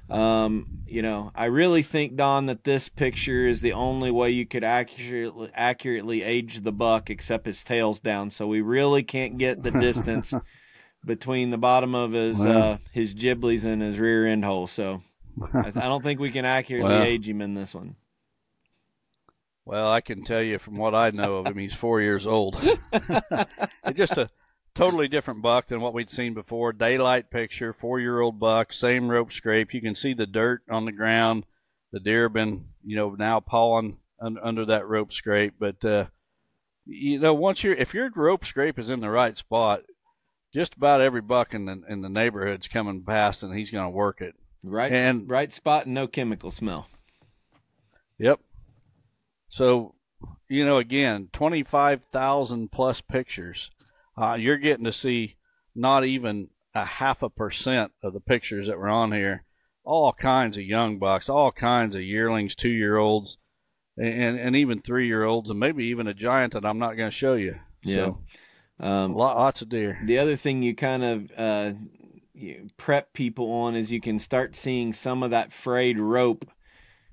Um, you know, I really think Don that this picture is the only way you could accurately accurately age the buck, except his tail's down. So we really can't get the distance between the bottom of his Well. uh, his giblies and his rear end hole. So I, don't think we can accurately Well. age him in this one. Well, I can tell you from what I know of him, he's four years old. just a totally different buck than what we'd seen before. Daylight picture, four-year-old buck, same rope scrape. You can see the dirt on the ground. The deer have been, you know, now pawing un- under that rope scrape. But uh, you know, once you're if your rope scrape is in the right spot, just about every buck in the in the neighborhood's coming past, and he's going to work it. Right, And- right spot and no chemical smell. Yep. So, you know, again, 25,000 plus pictures. Uh, you're getting to see not even a half a percent of the pictures that were on here. All kinds of young bucks, all kinds of yearlings, two year olds, and, and even three year olds, and maybe even a giant that I'm not going to show you. Yeah. So, Um, lots of deer. The other thing you kind of uh, you prep people on is you can start seeing some of that frayed rope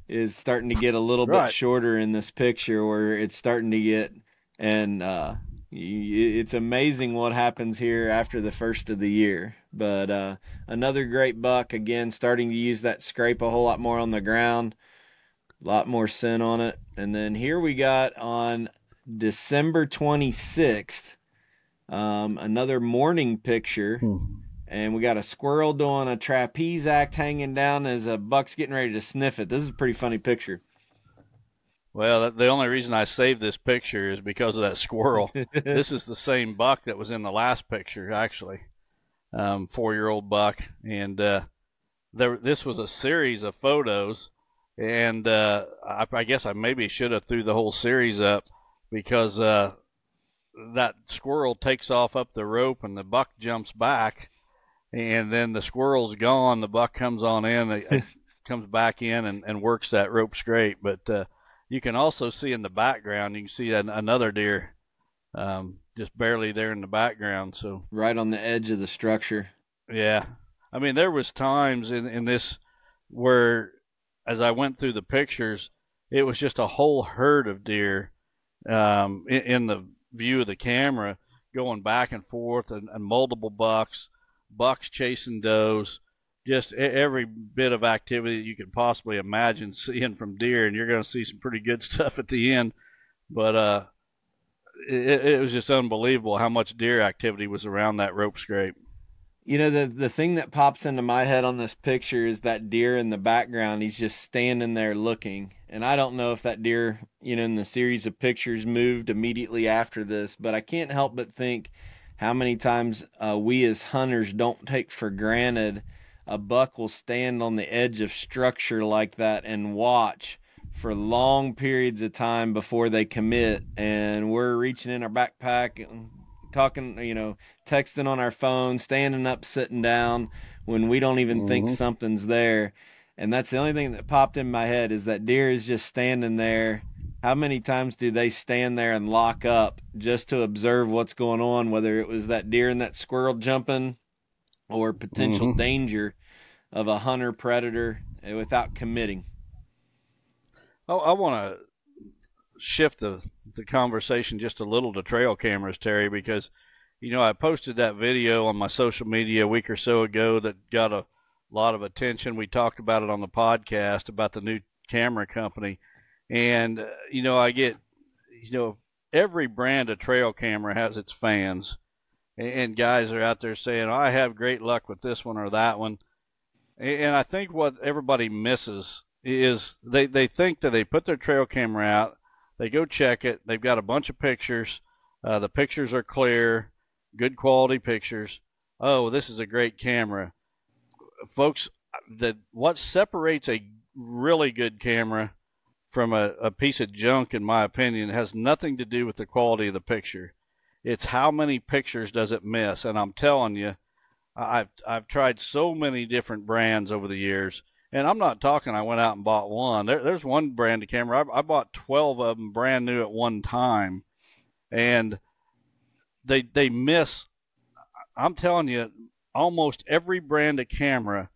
is starting to get a little Right. bit shorter in this picture, where it's starting to get, and uh, it's amazing what happens here after the first of the year. But uh, another great buck again, starting to use that scrape a whole lot more on the ground, a lot more scent on it, and then here we got on December 26th. Um, another morning picture, Hmm. And we got a squirrel doing a trapeze act hanging down as a buck's getting ready to sniff it. This is a pretty funny picture. Well, the only reason I saved this picture is because of that squirrel. this is the same buck that was in the last picture, actually. Um, four-year-old buck, and uh, there. This was a series of photos, and uh, I, I guess I maybe should have threw the whole series up because uh, that squirrel takes off up the rope, and the buck jumps back, and then the squirrel's gone. The buck comes on in, it, it comes back in, and, and works that rope scrape, but. Uh, you can also see in the background, you can see an, another deer um, just barely there in the background. So, right on the edge of the structure. yeah. I mean, there was times in, in this where, as I went through the pictures, it was just a whole herd of deer um, in, in the view of the camera going back and forth and, and multiple bucks, bucks chasing does, just every bit of activity you could possibly imagine seeing from deer, and you're going to see some pretty good stuff at the end. But uh, it, it was just unbelievable how much deer activity was around that rope scrape. You know, the the thing that pops into my head on this picture is that deer in the background. He's just standing there looking. And I don't know if that deer, you know, in the series of pictures moved immediately after this, but I can't help but think how many times uh, we as hunters don't take for granted a buck will stand on the edge of structure like that and watch for long periods of time before they commit. And we're reaching in our backpack and talking, you know, texting on our phone, standing up, sitting down when we don't even think Mhm. something's there. And that's the only thing that popped in my head is that deer is just standing there. How many times do they stand there and lock up just to observe what's going on, whether it was that deer and that squirrel jumping or potential Mhm. danger of a hunter predator without committing? Oh, I want to shift the the conversation just a little to trail cameras, Terry, because you know I posted that video on my social media a week or so ago that got a lot of attention. We talked about it on the podcast about the new camera company, and uh, you know I get you know every brand of trail camera has its fans, and, and guys are out there saying I have great luck with this one or that one, and, and I think what everybody misses is they, they think that they put their trail camera out, they go check it, they've got a bunch of pictures, uh, the pictures are clear, good quality pictures. Oh, this is a great camera. Folks, the what separates a really good camera from a, a piece of junk, in my opinion, has nothing to do with the quality of the picture. It's how many pictures does it miss, and I'm telling you, I've I've tried so many different brands over the years, and I'm not talking. I went out and bought one. There, there's one brand of camera. I, I bought 12 of them brand new at one time, and they they miss. I'm telling you, almost every brand of camera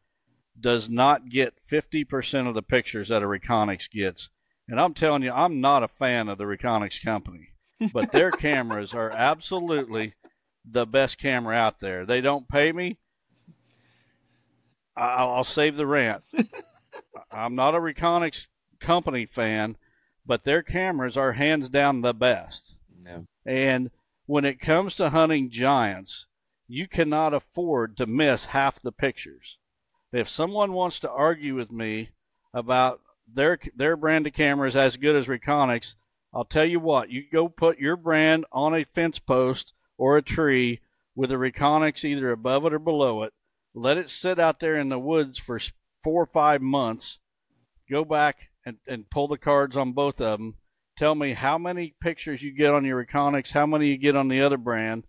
does not get 50% of the pictures that a Reconyx gets. And I'm telling you, I'm not a fan of the Reconyx company, but their cameras are absolutely the best camera out there. They don't pay me. I'll, I'll save the rant. I'm not a Reconyx company fan, but their cameras are hands down the best. No. And when it comes to hunting giants, you cannot afford to miss half the pictures. If someone wants to argue with me about their their brand of camera is as good as Reconyx, I'll tell you what, you go put your brand on a fence post or a tree with a Reconyx either above it or below it. Let it sit out there in the woods for four or five months. Go back and, and pull the cards on both of them. Tell me how many pictures you get on your Reconyx, how many you get on the other brand.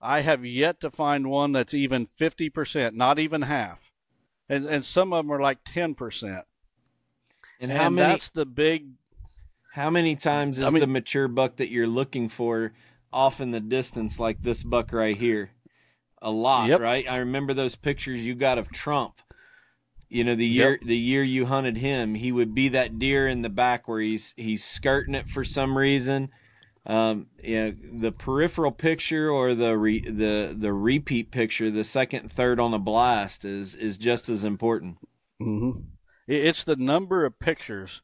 I have yet to find one that's even 50%, not even half. And, and some of them are like 10%. And how and many? that's the big How many times is I mean- the mature buck that you're looking for off in the distance, like this buck right here? A lot, Yep. right? I remember those pictures you got of Trump. You know, the year Yep. the year you hunted him, he would be that deer in the back where he's he's skirting it for some reason. Um, you know, the peripheral picture or the re, the the repeat picture, the second third on a blast is is just as important. hmm It's the number of pictures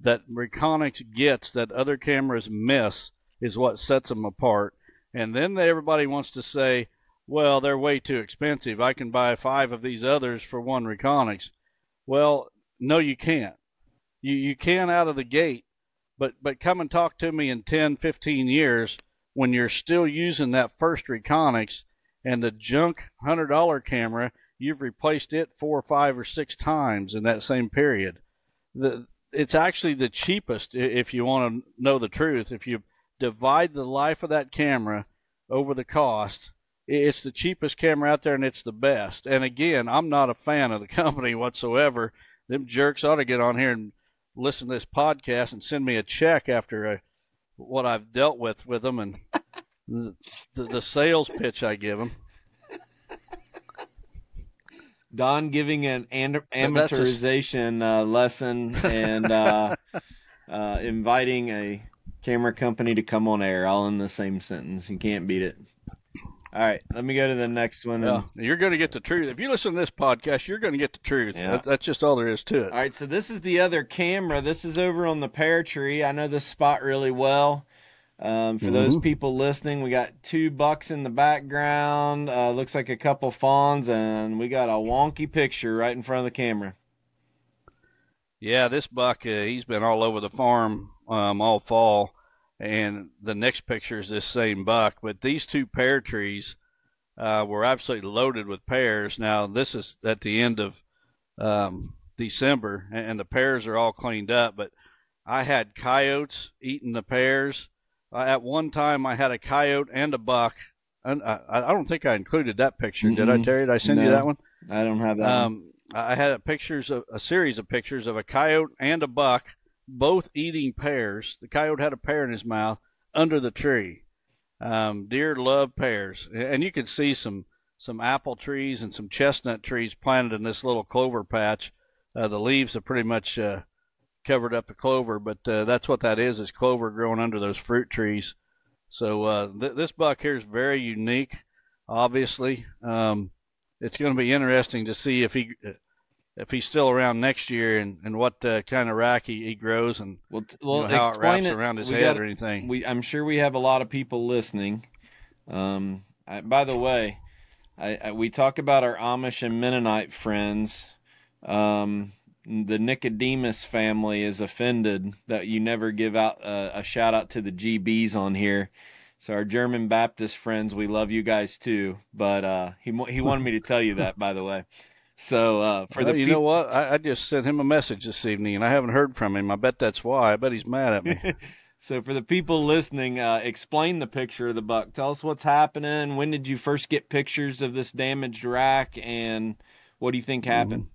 that Reconyx gets that other cameras miss is what sets them apart. And then everybody wants to say, well, they're way too expensive. I can buy five of these others for one Reconyx. Well, no, you can't. You, you can out of the gate, but, but come and talk to me in 10, 15 years when you're still using that first Reconyx and the junk $100 camera you've replaced it four or five or six times in that same period. The, it's actually the cheapest if you want to know the truth. If you divide the life of that camera over the cost, it's the cheapest camera out there and it's the best. And again, I'm not a fan of the company whatsoever. Them jerks ought to get on here and listen to this podcast and send me a check after uh what I've dealt with with them and the, the, the sales pitch I give them. Don giving an, an that's a- amortization uh, lesson and uh, uh, inviting a camera company to come on air, all in the same sentence. You can't beat it. All right, let me go to the next one. Yeah, you're going to get the truth. If you listen to this podcast, you're going to get the truth. Yeah. That, that's just all there is to it. All right, so this is the other camera. This is over on the pear tree. I know this spot really well. Um, for those Mhm. people listening, we got two bucks in the background. Uh, looks like a couple fawns, and we got a wonky picture right in front of the camera. Yeah, this buck, uh, he's been all over the farm um, all fall, and the next picture is this same buck. But these two pear trees uh, were absolutely loaded with pears. Now this is at the end of um, December, and, and the pears are all cleaned up. But I had coyotes eating the pears. Uh, at one time, I had a coyote and a buck. And I, I don't think I included that picture. Did I, Terry? Did I send you that one? I don't have that. Um, I had a pictures of a series of pictures of a coyote and a buck both eating pears. The coyote had a pear in his mouth under the tree. Um, deer love pears, and you can see some some apple trees and some chestnut trees planted in this little clover patch. Uh, the leaves have pretty much uh, covered up the clover, but uh, that's what that is—is clover growing under those fruit trees. So uh, th- this buck here is very unique. Obviously, um, it's going to be interesting to see if he if he's still around next year and, and what uh, kind of rack he, he grows and well, t- you know, how it wraps it. around his We head got- or anything. we I'm sure we have a lot of people listening. Um, I, by the way, I, I, we talk about our Amish and Mennonite friends. Um, the Nicodemus family is offended that you never give out a, a shout out to the GBs on here. So our German Baptist friends, we love you guys too. But uh, he he wanted me to tell you that, by the way. So uh, for well, the you know what, I, I just sent him a message this evening, and I haven't heard from him. I bet that's why. I bet he's mad at me. so for the people listening, uh, explain the picture of the buck. Tell us what's happening. When did you first get pictures of this damaged rack, and what do you think happened?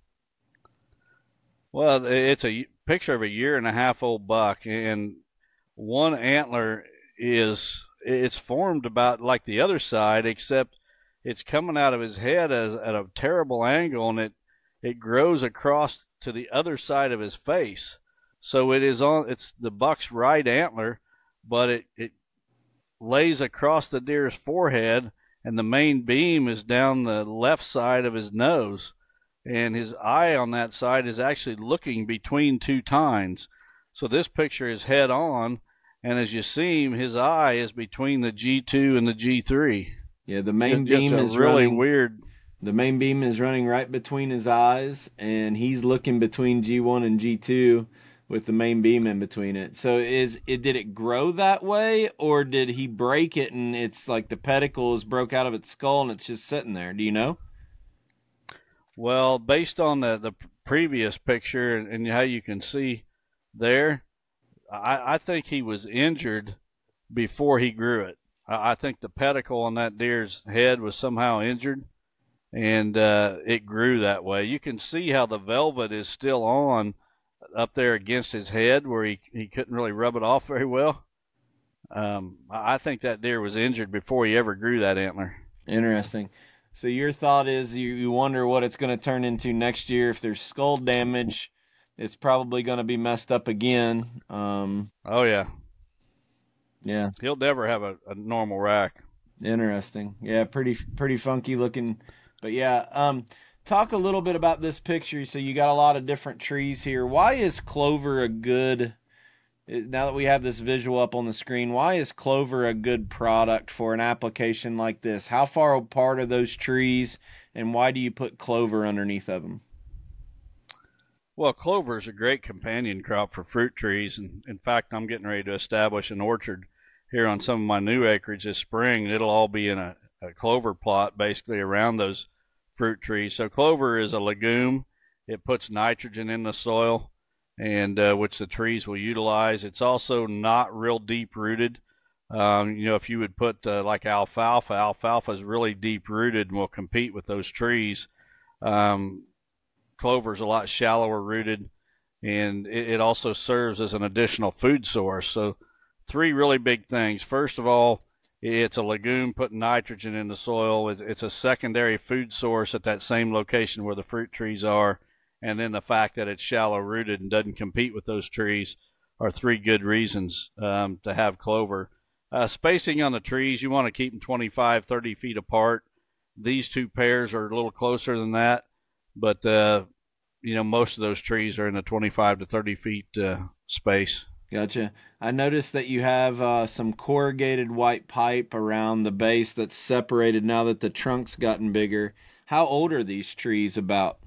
Well, it's a picture of a year and a half old buck, and one antler is it's formed about like the other side, except it's coming out of his head as, at a terrible angle, and it it grows across to the other side of his face. So it is on it's the buck's right antler, but it it lays across the deer's forehead, and the main beam is down the left side of his nose and his eye on that side is actually looking between two tines. So this picture is head on, and as you see him, his eye is between the G2 and the G3. Yeah, the main beam is really running, weird. The main beam is running right between his eyes, and he's looking between G1 and G2 with the main beam in between it. So is it did it grow that way, or did he break it and it's like the pedicle is broke out of its skull and it's just sitting there? Do you know? Well, based on the, the previous picture and, how you can see there, I, I think he was injured before he grew it. I, I think the pedicle on that deer's head was somehow injured, and uh, it grew that way. You can see how the velvet is still on up there against his head where he, he couldn't really rub it off very well. Um, I think that deer was injured before he ever grew that antler. Interesting. So your thought is you, you wonder what it's going to turn into next year if there's skull damage. It's probably going to be messed up again. Um, oh yeah, yeah. He'll never have a, a normal rack. Interesting. Yeah, pretty pretty funky looking. But yeah, um, talk a little bit about this picture. So you got a lot of different trees here. Why is clover a good now that we have this visual up on the screen, why is clover a good product for an application like this? How far apart are those trees, and why do you put clover underneath of them? Well, clover is a great companion crop for fruit trees, and in fact, I'm getting ready to establish an orchard here on some of my new acreage this spring. It'll all be in a, a clover plot basically around those fruit trees. So clover is a legume. It puts nitrogen in the soil and uh, which the trees will utilize. It's also not real deep rooted. Um, you know, if you would put uh, like alfalfa, alfalfa is really deep rooted and will compete with those trees. Um, clover is a lot shallower rooted, and it, it also serves as an additional food source. So, three really big things. First of all, it's a legume putting nitrogen in the soil. It's a secondary food source at that same location where the fruit trees are and then the fact that it's shallow rooted and doesn't compete with those trees are three good reasons um, to have clover. Uh, spacing on the trees, you want to keep them 25, 30 feet apart. These two pears are a little closer than that, but uh, you know most of those trees are in the 25 to 30 feet uh, space. Gotcha. I noticed that you have uh, some corrugated white pipe around the base that's separated now that the trunk's gotten bigger. How old are these trees about?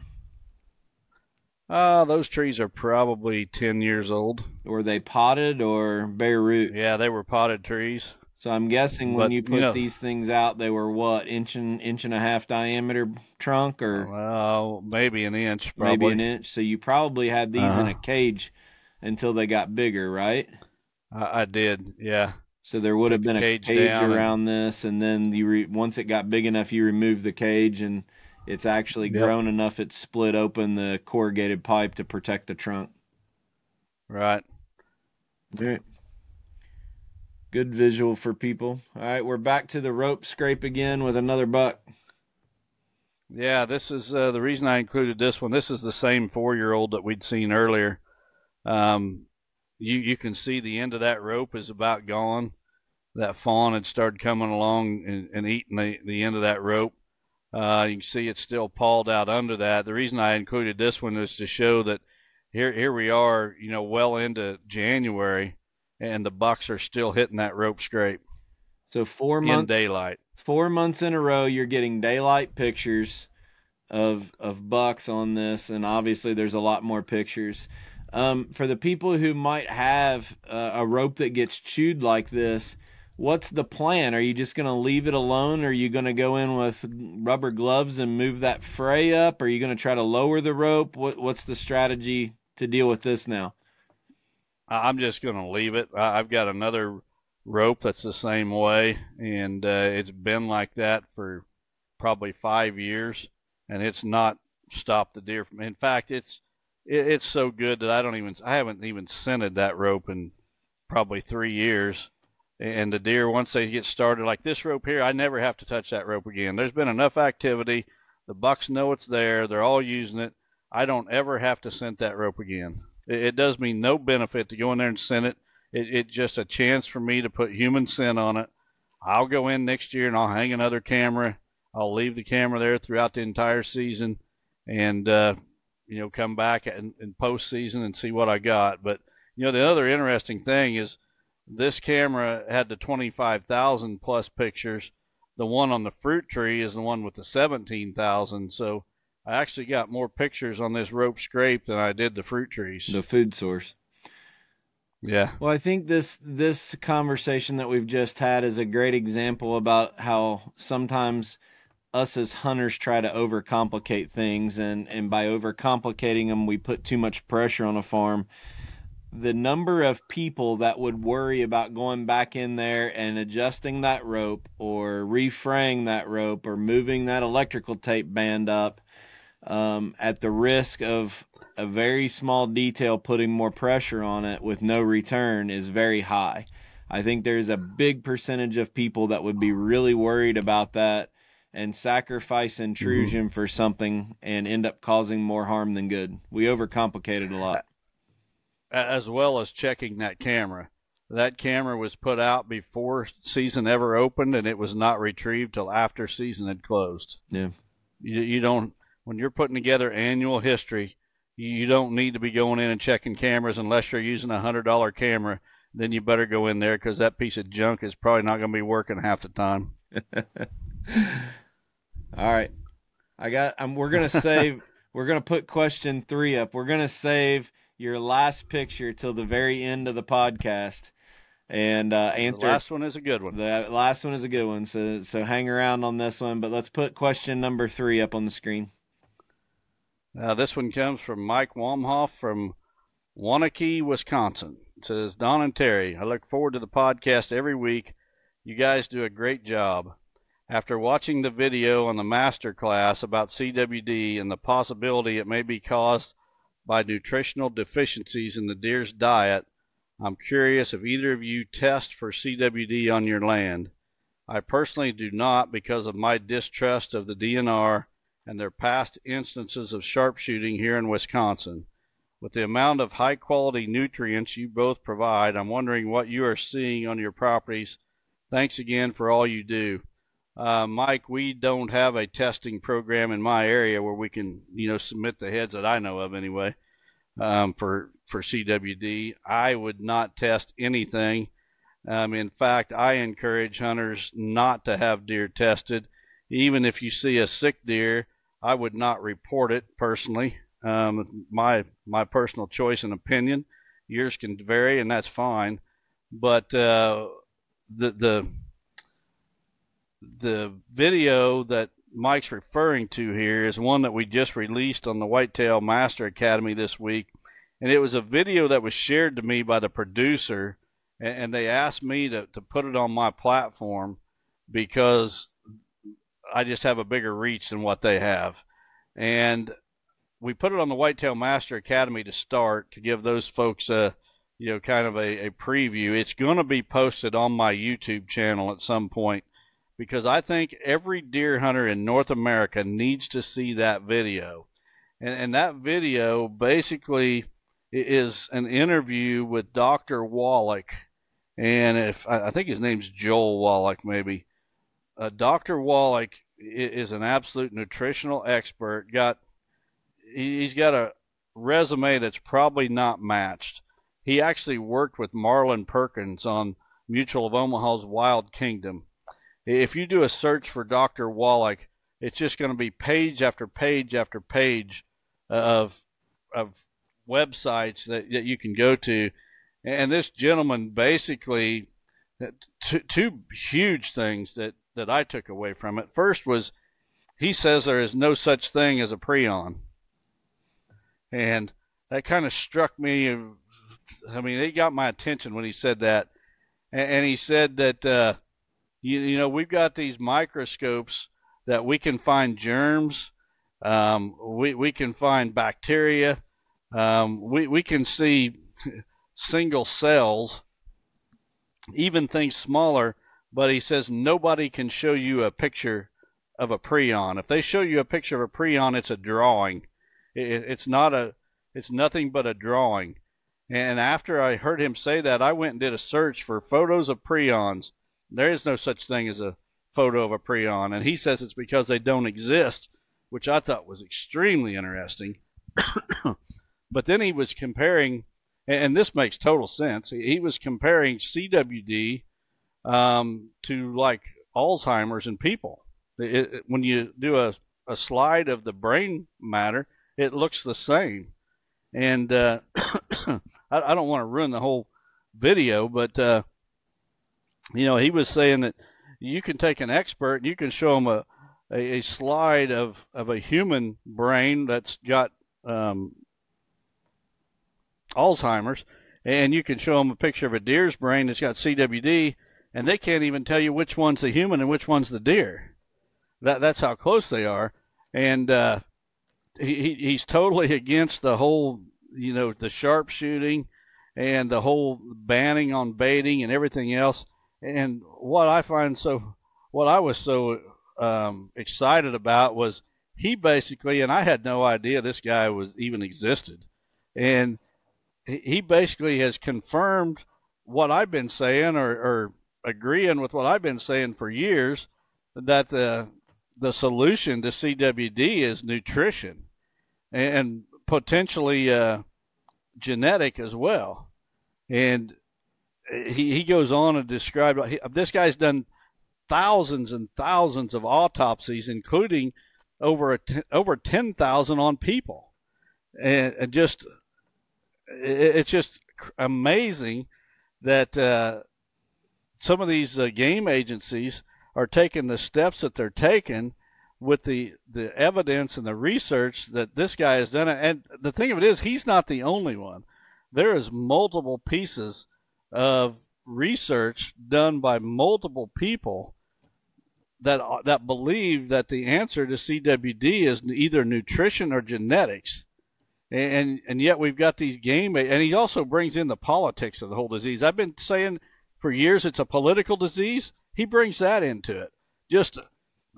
Uh, those trees are probably 10 years old. Were they potted or bare root? Yeah, they were potted trees. So I'm guessing when But, you put you know- these things out, they were what inch and inch and a half diameter trunk, or Well, maybe an inch, probably. maybe an inch. So you probably had these in a Uh-huh. cage until they got bigger, right? I, I did, yeah. So there would have been a cage cage, down and- around this, and then you re- once it got big enough, you remove the cage, and it's actually Yep. grown enough. it's split open the corrugated pipe to protect the trunk. Right. All right. Good visual for people. All right, we're back to the rope scrape again with another buck. Yeah, this is uh, the reason I included this one. This is the same four-year-old that we'd seen earlier. Um, you you can see the end of that rope is about gone. That fawn had started coming along and, and eating the, the end of that rope. Uh, you can see it's still pawed out under that. The reason I included this one is to show that here here we are, you know, well into January, and the bucks are still hitting that rope scrape So four months in daylight. four months in a row you're getting daylight pictures of of bucks on this and obviously there's a lot more pictures um, for the people who might have uh, a rope that gets chewed like this what's the plan? Are you just going to leave it alone? Are you going to go in with rubber gloves and move that fray up? Are you going to try to lower the rope? What, what's the strategy to deal with this now? I'm just going to leave it. I've got another rope that's the same way, and uh, it's been like that for probably five years, and it's not stopped the deer from. In fact, it's it, it's so good that I don't even I haven't even scented that rope in probably three years. And the deer, once they get started, like this rope here, I never have to touch that rope again. There's been enough activity. The bucks know it's there. They're all using it. I don't ever have to scent that rope again. It, it does me no benefit to go in there and scent it. it. It's just a chance for me to put human scent on it. I'll go in next year and I'll hang another camera. I'll leave the camera there throughout the entire season, and uh, you know come back in, in postseason and see what I got. But you know the other interesting thing is this camera had the 25,000 plus pictures. The one on the fruit tree is the one with the 17,000. So I actually got more pictures on this rope scrape than I did the fruit trees. The food source. Yeah. Well, I think this this conversation that we've just had is a great example about how sometimes us as hunters try to overcomplicate things and and by overcomplicating them we put too much pressure on a farm the number of people that would worry about going back in there and adjusting that rope or refraying that rope or moving that electrical tape band up um, at the risk of a very small detail putting more pressure on it with no return is very high. I think there's a big percentage of people that would be really worried about that and sacrifice intrusion mm-hmm. for something and end up causing more harm than good. We overcomplicate it a lot as well as checking that camera. That camera was put out before season ever opened, and it was not retrieved till after season had closed. Yeah, you, you don't when you're putting together annual history, you don't need to be going in and checking cameras unless you're using a hundred dollar camera. Then you better go in there because that piece of junk is probably not going to be working half the time. All right, I got. Um, we're gonna save. we're gonna put question three up. We're gonna save your last picture till the very end of the podcast and uh, answer. The last one is a good one. The last one is a good one. So so hang around on this one. But let's put question number three up on the screen. Now this one comes from Mike Wamhoff from Waunakee, Wisconsin. It says Don and Terry, I look forward to the podcast every week. You guys do a great job. After watching the video on the master class about CWD and the possibility it may be caused by nutritional deficiencies in the deer's diet, I'm curious if either of you test for CWD on your land. I personally do not because of my distrust of the DNR and their past instances of sharpshooting here in Wisconsin. With the amount of high quality nutrients you both provide, I'm wondering what you are seeing on your properties. Thanks again for all you do. Uh, Mike, we don't have a testing program in my area where we can, you know, submit the heads that I know of anyway um, for for CWD. I would not test anything. Um, in fact, I encourage hunters not to have deer tested. Even if you see a sick deer, I would not report it personally. Um, my my personal choice and opinion. Yours can vary, and that's fine. But uh, the the the video that Mike's referring to here is one that we just released on the Whitetail Master Academy this week. And it was a video that was shared to me by the producer, and, they asked me to, to put it on my platform because I just have a bigger reach than what they have. And we put it on the Whitetail Master Academy to start to give those folks a you know kind of a, a preview. It's going to be posted on my YouTube channel at some point because I think every deer hunter in North America needs to see that video. And, and that video basically is an interview with Dr. Wallach. And if I think his name's Joel Wallach, maybe. Uh, Dr. Wallach is an absolute nutritional expert. Got he's got a resume that's probably not matched. He actually worked with Marlin Perkins on Mutual of Omaha's Wild Kingdom if you do a search for Dr. Wallach, it's just going to be page after page after page uh, of of websites that, that you can go to. And this gentleman basically uh, two, two huge things that, that I took away from it. First was he says there is no such thing as a prion. And that kind of struck me. Uh, I mean, it got my attention when he said that. And, and he said that, uh, you, you know, we've got these microscopes that we can find germs, um, we, we can find bacteria, um, we, we can see single cells, even things smaller, but he says nobody can show you a picture of a prion. If they show you a picture of a prion, it's a drawing. It, it's not a, it's nothing but a drawing. And after I heard him say that, I went and did a search for photos of prions. There is no such thing as a photo of a prion, and he says it's because they don't exist, which I thought was extremely interesting. but then he was comparing, and this makes total sense. He was comparing CWD um, to like Alzheimer's in people. It, it, when you do a, a slide of the brain matter, it looks the same. And uh, I, I, don't want to ruin the whole video, but uh, you know, he was saying that you can take an expert and you can show them a, a, a slide of, of a human brain that's got um, Alzheimer's, and you can show them a picture of a deer's brain that's got CWD, and they can't even tell you which one's the human and which one's the deer. That that's how close they are, and uh, he he's totally against the whole you know the sharpshooting and the whole banning on baiting and everything else. And what I find so, what I was so um, excited about was he basically, and I had no idea this guy was even existed, and he basically has confirmed what I've been saying or, or agreeing with what I've been saying for years that the the solution to CWD is nutrition and potentially uh, genetic as well. And he, he goes on to describe this guy's done thousands and thousands of autopsies, including over over ten thousand on people, and, and just it, it's just amazing that uh, some of these uh, game agencies are taking the steps that they're taking with the the evidence and the research that this guy has done. And the thing of it is, he's not the only one. There is multiple pieces of research done by multiple people that that believe that the answer to CWD is either nutrition or genetics. And and yet we've got these game and he also brings in the politics of the whole disease. I've been saying for years it's a political disease. He brings that into it. Just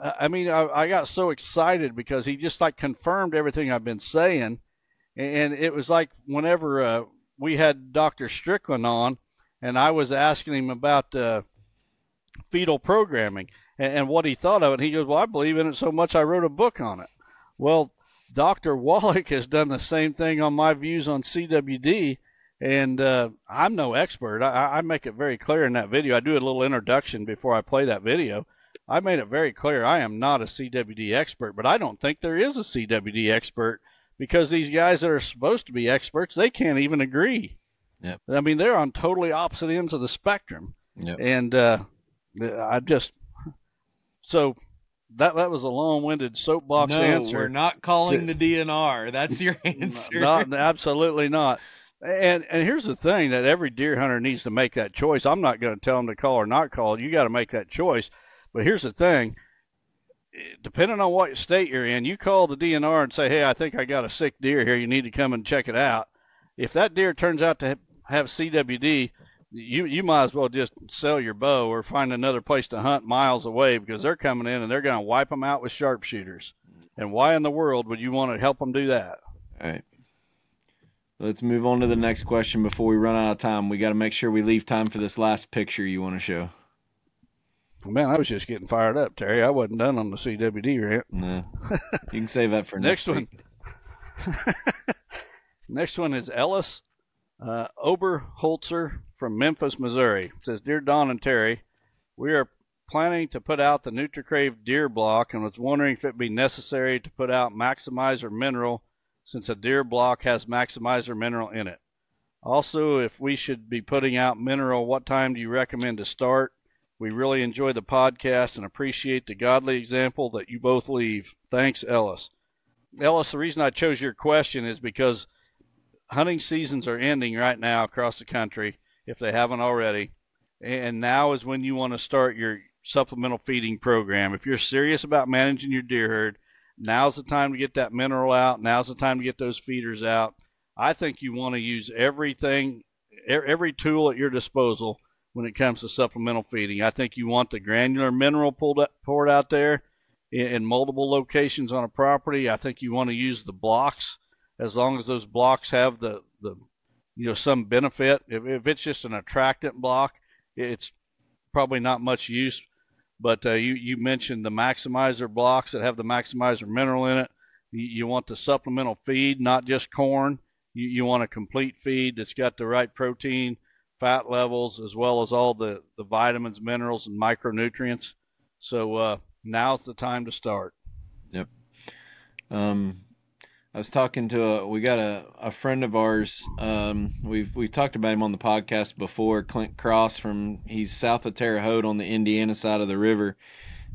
I mean I, I got so excited because he just like confirmed everything I've been saying and it was like whenever uh, we had Dr. Strickland on and I was asking him about uh, fetal programming and, and, what he thought of it. He goes, "Well, I believe in it so much I wrote a book on it." Well, Dr. Wallach has done the same thing on my views on CWD, and uh, I'm no expert. I, I make it very clear in that video. I do a little introduction before I play that video. I made it very clear I am not a CWD expert, but I don't think there is a CWD expert because these guys that are supposed to be experts, they can't even agree. Yep. I mean, they're on totally opposite ends of the spectrum. Yep. And uh, I just so that that was a long-winded soapbox no, answer. we're not calling the DNR. That's your answer. Not, absolutely not. And and here's the thing that every deer hunter needs to make that choice. I'm not going to tell them to call or not call. You got to make that choice. But here's the thing. Depending on what state you're in, you call the DNR and say, "Hey, I think I got a sick deer here. You need to come and check it out." If that deer turns out to have CWD, you you might as well just sell your bow or find another place to hunt miles away because they're coming in and they're going to wipe them out with sharpshooters. And why in the world would you want to help them do that? All right. Let's move on to the next question before we run out of time. We got to make sure we leave time for this last picture you want to show. Man, I was just getting fired up, Terry. I wasn't done on the CWD rant. No, you can save that for next, next one. next one is Ellis uh, Oberholzer from Memphis, Missouri says, Dear Don and Terry, we are planning to put out the NutriCrave deer block and was wondering if it would be necessary to put out Maximizer Mineral since a deer block has Maximizer Mineral in it. Also, if we should be putting out mineral, what time do you recommend to start? We really enjoy the podcast and appreciate the godly example that you both leave. Thanks, Ellis. Ellis, the reason I chose your question is because hunting seasons are ending right now across the country, if they haven't already. And now is when you want to start your supplemental feeding program. If you're serious about managing your deer herd, now's the time to get that mineral out. Now's the time to get those feeders out. I think you want to use everything, every tool at your disposal when it comes to supplemental feeding. I think you want the granular mineral pulled up, poured out there in, in multiple locations on a property. I think you want to use the blocks as long as those blocks have the, the you know some benefit. If, if it's just an attractant block, it's probably not much use. But uh, you you mentioned the maximizer blocks that have the maximizer mineral in it. You, you want the supplemental feed, not just corn. You, you want a complete feed that's got the right protein, fat levels, as well as all the, the vitamins, minerals, and micronutrients. So uh, now's the time to start. Yep. Um, I was talking to a we got a, a friend of ours. Um, we've we've talked about him on the podcast before. Clint Cross from he's south of Terre Haute on the Indiana side of the river,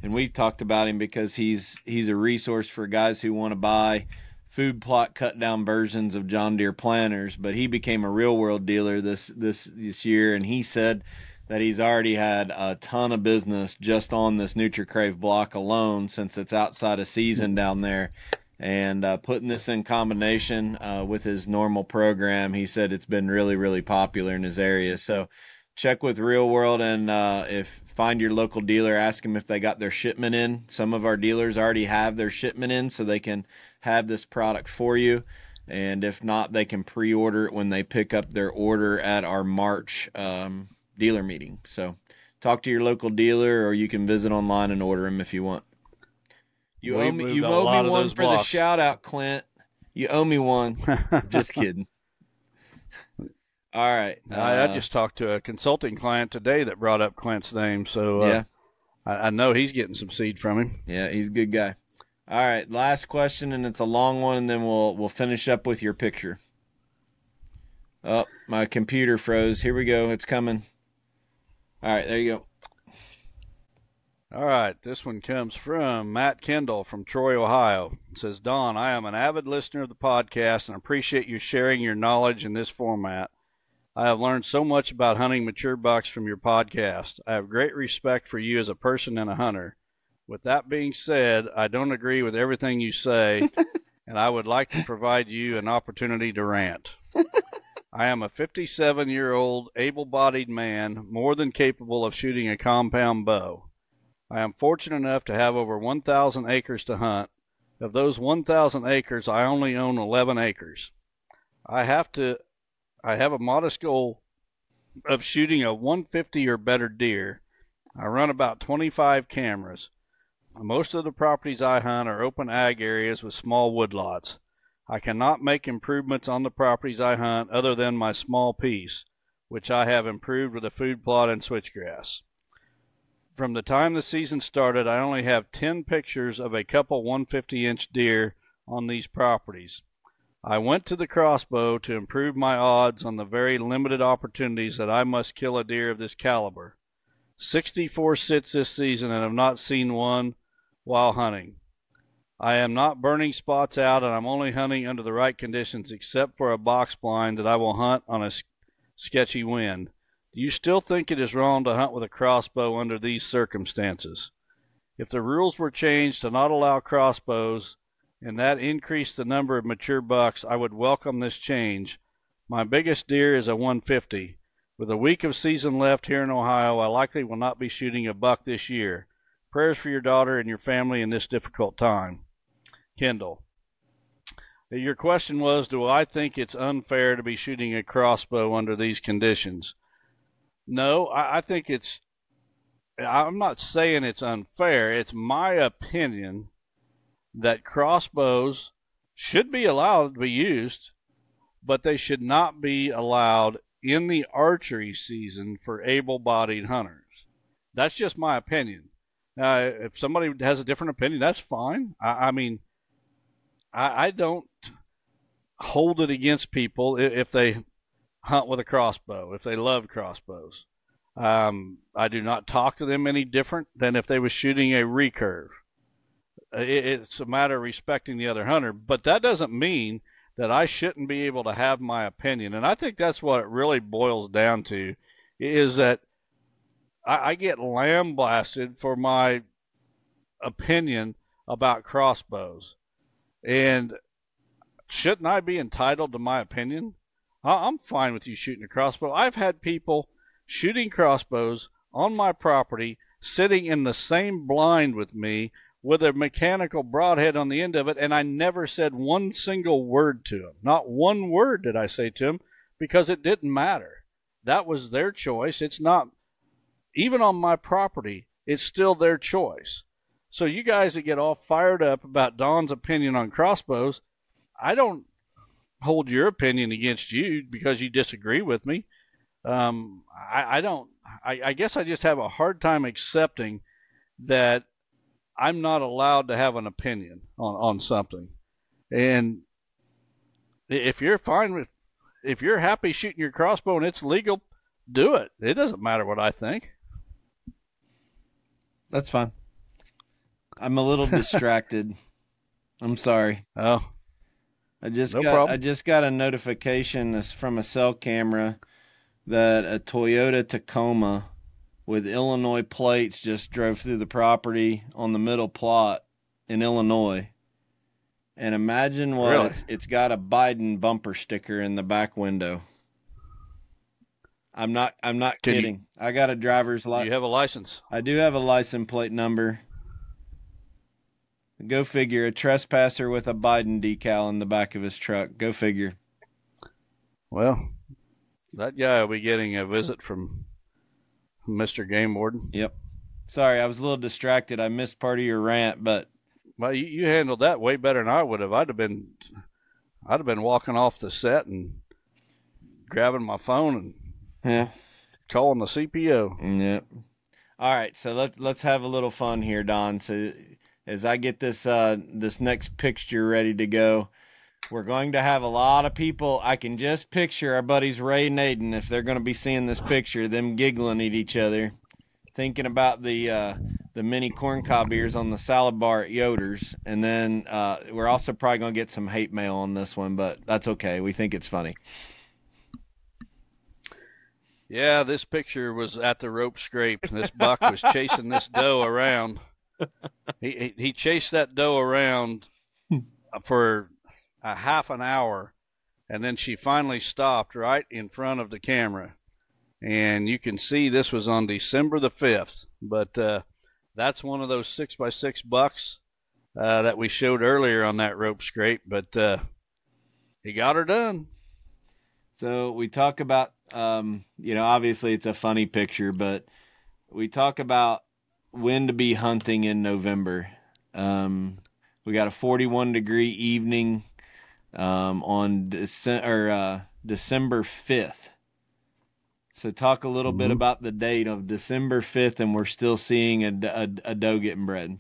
and we've talked about him because he's he's a resource for guys who want to buy food plot cut down versions of John Deere planters. But he became a real world dealer this this this year, and he said that he's already had a ton of business just on this NutriCrave block alone since it's outside of season down there and uh, putting this in combination uh, with his normal program, he said it's been really, really popular in his area. So check with Real World and uh, if find your local dealer, ask them if they got their shipment in. Some of our dealers already have their shipment in, so they can have this product for you. And if not, they can pre-order it when they pick up their order at our March um, dealer meeting. So talk to your local dealer, or you can visit online and order them if you want. You we owe me. You owe me one for blocks. the shout out, Clint. You owe me one. just kidding. All right. Uh, I, I, just talked to a consulting client today that brought up Clint's name, so uh, yeah, I, I, know he's getting some seed from him. Yeah, he's a good guy. All right, last question, and it's a long one, and then we'll we'll finish up with your picture. Oh, my computer froze. Here we go. It's coming. All right, there you go. All right, this one comes from Matt Kendall from Troy, Ohio. It says, Don, I am an avid listener of the podcast and appreciate you sharing your knowledge in this format. I have learned so much about hunting mature bucks from your podcast. I have great respect for you as a person and a hunter. With that being said, I don't agree with everything you say, and I would like to provide you an opportunity to rant. I am a 57 year old, able bodied man, more than capable of shooting a compound bow. I am fortunate enough to have over 1,000 acres to hunt. Of those 1,000 acres, I only own 11 acres. I have to, I have a modest goal of shooting a 150 or better deer. I run about 25 cameras. Most of the properties I hunt are open ag areas with small woodlots. I cannot make improvements on the properties I hunt other than my small piece, which I have improved with a food plot and switchgrass. From the time the season started, I only have 10 pictures of a couple 150 inch deer on these properties. I went to the crossbow to improve my odds on the very limited opportunities that I must kill a deer of this caliber. 64 sits this season and have not seen one while hunting. I am not burning spots out and I'm only hunting under the right conditions except for a box blind that I will hunt on a sketchy wind. Do you still think it is wrong to hunt with a crossbow under these circumstances? If the rules were changed to not allow crossbows and that increased the number of mature bucks, I would welcome this change. My biggest deer is a 150. With a week of season left here in Ohio, I likely will not be shooting a buck this year. Prayers for your daughter and your family in this difficult time. Kendall. Uh, your question was Do I think it's unfair to be shooting a crossbow under these conditions? No, I, I think it's. I'm not saying it's unfair. It's my opinion that crossbows should be allowed to be used, but they should not be allowed in the archery season for able bodied hunters. That's just my opinion. Now, if somebody has a different opinion, that's fine. I, I mean, I, I, don't hold it against people if they hunt with a crossbow, if they love crossbows. Um, I do not talk to them any different than if they was shooting a recurve. Uh, it, it's a matter of respecting the other hunter, but that doesn't mean that I shouldn't be able to have my opinion. And I think that's what it really boils down to, is that I, I get lambasted for my opinion about crossbows. And shouldn't I be entitled to my opinion? I'm fine with you shooting a crossbow. I've had people shooting crossbows on my property sitting in the same blind with me with a mechanical broadhead on the end of it, and I never said one single word to them. Not one word did I say to them because it didn't matter. That was their choice. It's not, even on my property, it's still their choice. So you guys that get all fired up about Don's opinion on crossbows, I don't hold your opinion against you because you disagree with me. Um, I, I don't. I, I guess I just have a hard time accepting that I'm not allowed to have an opinion on, on something. And if you're fine with, if you're happy shooting your crossbow and it's legal, do it. It doesn't matter what I think. That's fine. I'm a little distracted. I'm sorry. Oh, I just no got problem. I just got a notification from a cell camera that a Toyota Tacoma with Illinois plates just drove through the property on the middle plot in Illinois. And imagine what Really? it's, it's got a Biden bumper sticker in the back window. I'm not I'm not Can you- kidding. I got a driver's license. you have a license? I do have a license plate number. Go figure, a trespasser with a Biden decal in the back of his truck. Go figure. Well, that guy will be getting a visit from Mr. Game Warden. Yep. Sorry, I was a little distracted. I missed part of your rant, but Well, you, you handled that way better than I would have. I'd have been, I'd have been walking off the set and grabbing my phone and yeah. calling the CPO. Yep. All right, so let's let's have a little fun here, Don. So as I get this uh this next picture ready to go, we're going to have a lot of people. I can just picture our buddies Ray and Aiden if they're going to be seeing this picture, them giggling at each other, thinking about the uh the mini corncob ears on the salad bar at Yoder's, and then uh we're also probably going to get some hate mail on this one, but that's okay. We think it's funny. Yeah, this picture was at the rope scrape. This buck was chasing this doe around. He, he he chased that doe around for a half an hour, and then she finally stopped right in front of the camera. And you can see this was on December the fifth. But uh, that's one of those six by six bucks uh, that we showed earlier on that rope scrape. But uh, he got her done. So we talk about, um, you know, obviously it's a funny picture, but we talk about when to be hunting in November. Um, we got a 41 degree evening um, on Dece- or, uh, December 5th. So talk a little bit Mhm. about the date of December 5th, and we're still seeing a, a, a doe getting bred.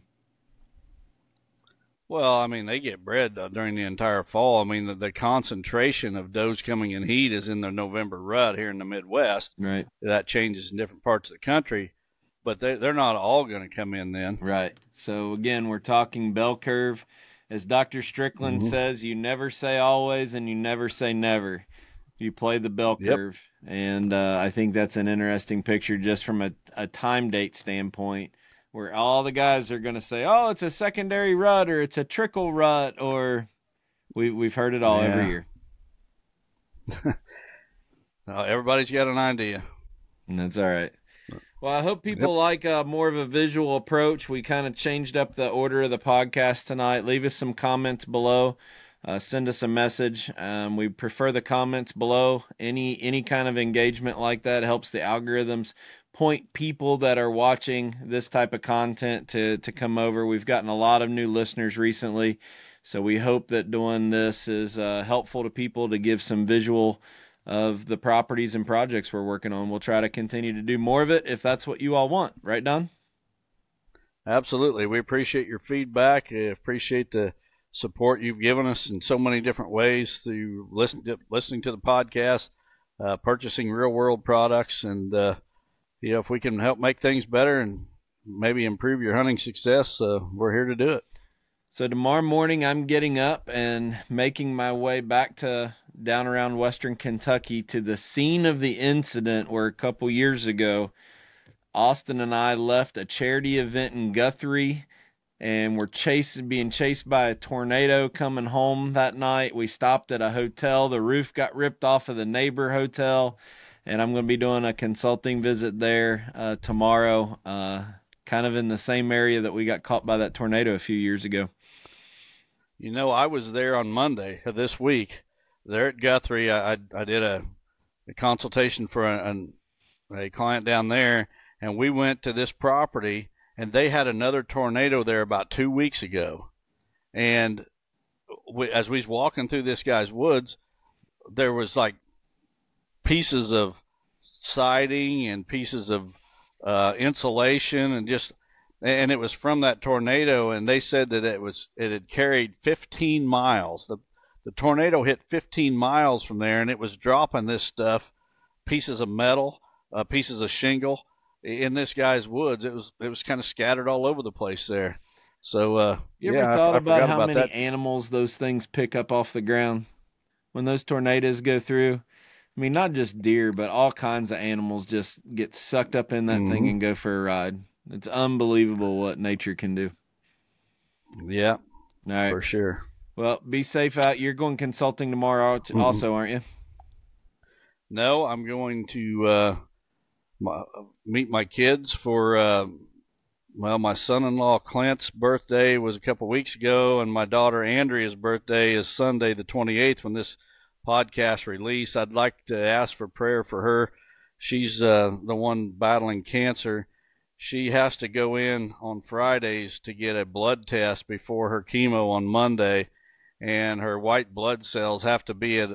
Well, I mean, they get bred uh, during the entire fall. I mean, the, the concentration of does coming in heat is in the November rut here in the Midwest. Right. That changes in different parts of the country, but they, they're not all going to come in then. Right. So again, we're talking bell curve. As Dr. Strickland Mhm. says, you never say always and you never say never. You play the bell Yep. curve. And uh, I think that's an interesting picture just from a, a time date standpoint where all the guys are going to say, oh, it's a secondary rut or it's a trickle rut or we, we've heard it all every year. Uh, everybody's got an idea. And that's all right. Well, I hope people Yep. like uh, more of a visual approach. We kind of changed up the order of the podcast tonight. Leave us some comments below. Uh, send us a message. Um, we prefer the comments below. Any any kind of engagement like that helps the algorithms point people that are watching this type of content to to come over. We've gotten a lot of new listeners recently, so we hope that doing this is uh, helpful to people to give some visual of the properties and projects we're working on. We'll try to continue to do more of it if that's what you all want, right, Don? Absolutely. We appreciate your feedback. Appreciate the support you've given us in so many different ways through listen to, listening to the podcast, uh, purchasing real world products. And, uh, you know, if we can help make things better and maybe improve your hunting success, uh, we're here to do it. So tomorrow morning, I'm getting up and making my way back to down around Western Kentucky to the scene of the incident where a couple years ago, Austin and I left a charity event in Guthrie and we're chasing being chased by a tornado coming home that night. We stopped at a hotel. The roof got ripped off of the neighbor hotel, and I'm going to be doing a consulting visit there uh, tomorrow, uh, kind of in the same area that we got caught by that tornado a few years ago. You know, I was there on Monday of this week. There at Guthrie, I, I, did a, a, consultation for a, a client down there, and we went to this property and they had another tornado there about two weeks ago. And we, as we was walking through this guy's woods, there was like pieces of siding and pieces of uh, insulation and just and it was from that tornado and they said that it was it had carried 15 miles the the tornado hit 15 miles from there and it was dropping this stuff pieces of metal uh, pieces of shingle in this guy's woods. It was it was kind of scattered all over the place there. So uh, you yeah, ever thought I, I about how about many that. animals those things pick up off the ground when those tornadoes go through? I mean, not just deer, but all kinds of animals just get sucked up in that thing Mhm. and go for a ride. It's unbelievable what nature can do. Yeah, right. for sure. Well, be safe out. You're going consulting tomorrow, Mhm. also, aren't you? No, I'm going to uh, my, meet my kids for uh, well, my son-in-law Clint's birthday was a couple weeks ago, and my daughter Andrea's birthday is Sunday the 28th when this podcast release. I'd like to ask for prayer for her. She's uh, the one battling cancer. She has to go in on Fridays to get a blood test before her chemo on Monday, and her white blood cells have to be at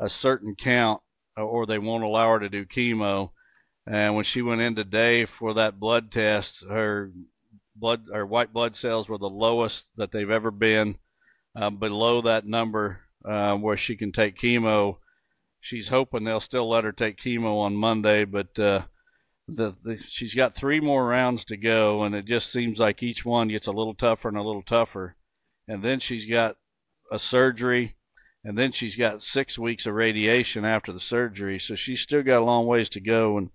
a certain count or they won't allow her to do chemo. And when she went in today for that blood test, her blood or white blood cells were the lowest that they've ever been, uh, below that number uh, where she can take chemo. She's hoping they'll still let her take chemo on Monday, but uh, the, the she's got three more rounds to go, and it just seems like each one gets a little tougher and a little tougher. And then she's got a surgery, and then she's got six weeks of radiation after the surgery, so she's still got a long ways to go. And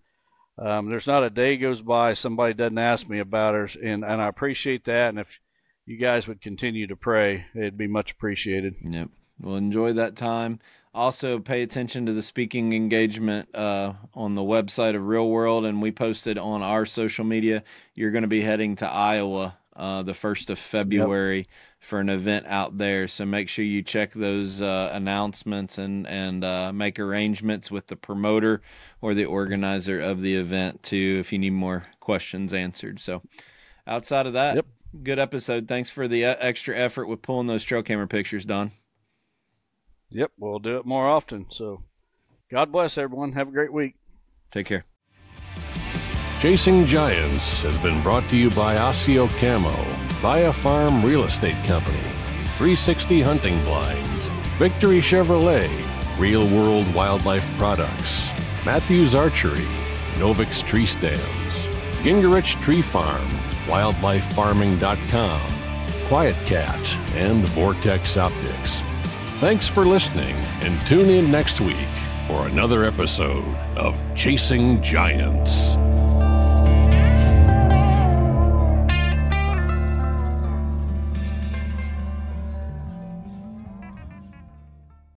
um, there's not a day goes by somebody doesn't ask me about her, and and I appreciate that. And if you guys would continue to pray, it'd be much appreciated. Yep. Well, enjoy that time. Also, pay attention to the speaking engagement uh, on the website of Real World, and we posted on our social media. You're going to be heading to Iowa uh, the first of February for an event out there. So make sure you check those uh, announcements and and uh, make arrangements with the promoter or the organizer of the event too, if you need more questions answered. So outside of that, Yep. good episode. Thanks for the uh, extra effort with pulling those trail camera pictures, Don. Yep, we'll do it more often. So, God bless everyone. Have a great week. Take care. Chasing Giants has been brought to you by ASIO Camo, Buy A Farm Real Estate Company, 360 Hunting Blinds, Victory Chevrolet, Real World Wildlife Products, Mathews Archery, Novix Tree Stands, Gingerich Tree Farm, WildlifeFarming.com, Quiet Cat, and Vortex Optics. Thanks for listening, and tune in next week for another episode of Chasing Giants.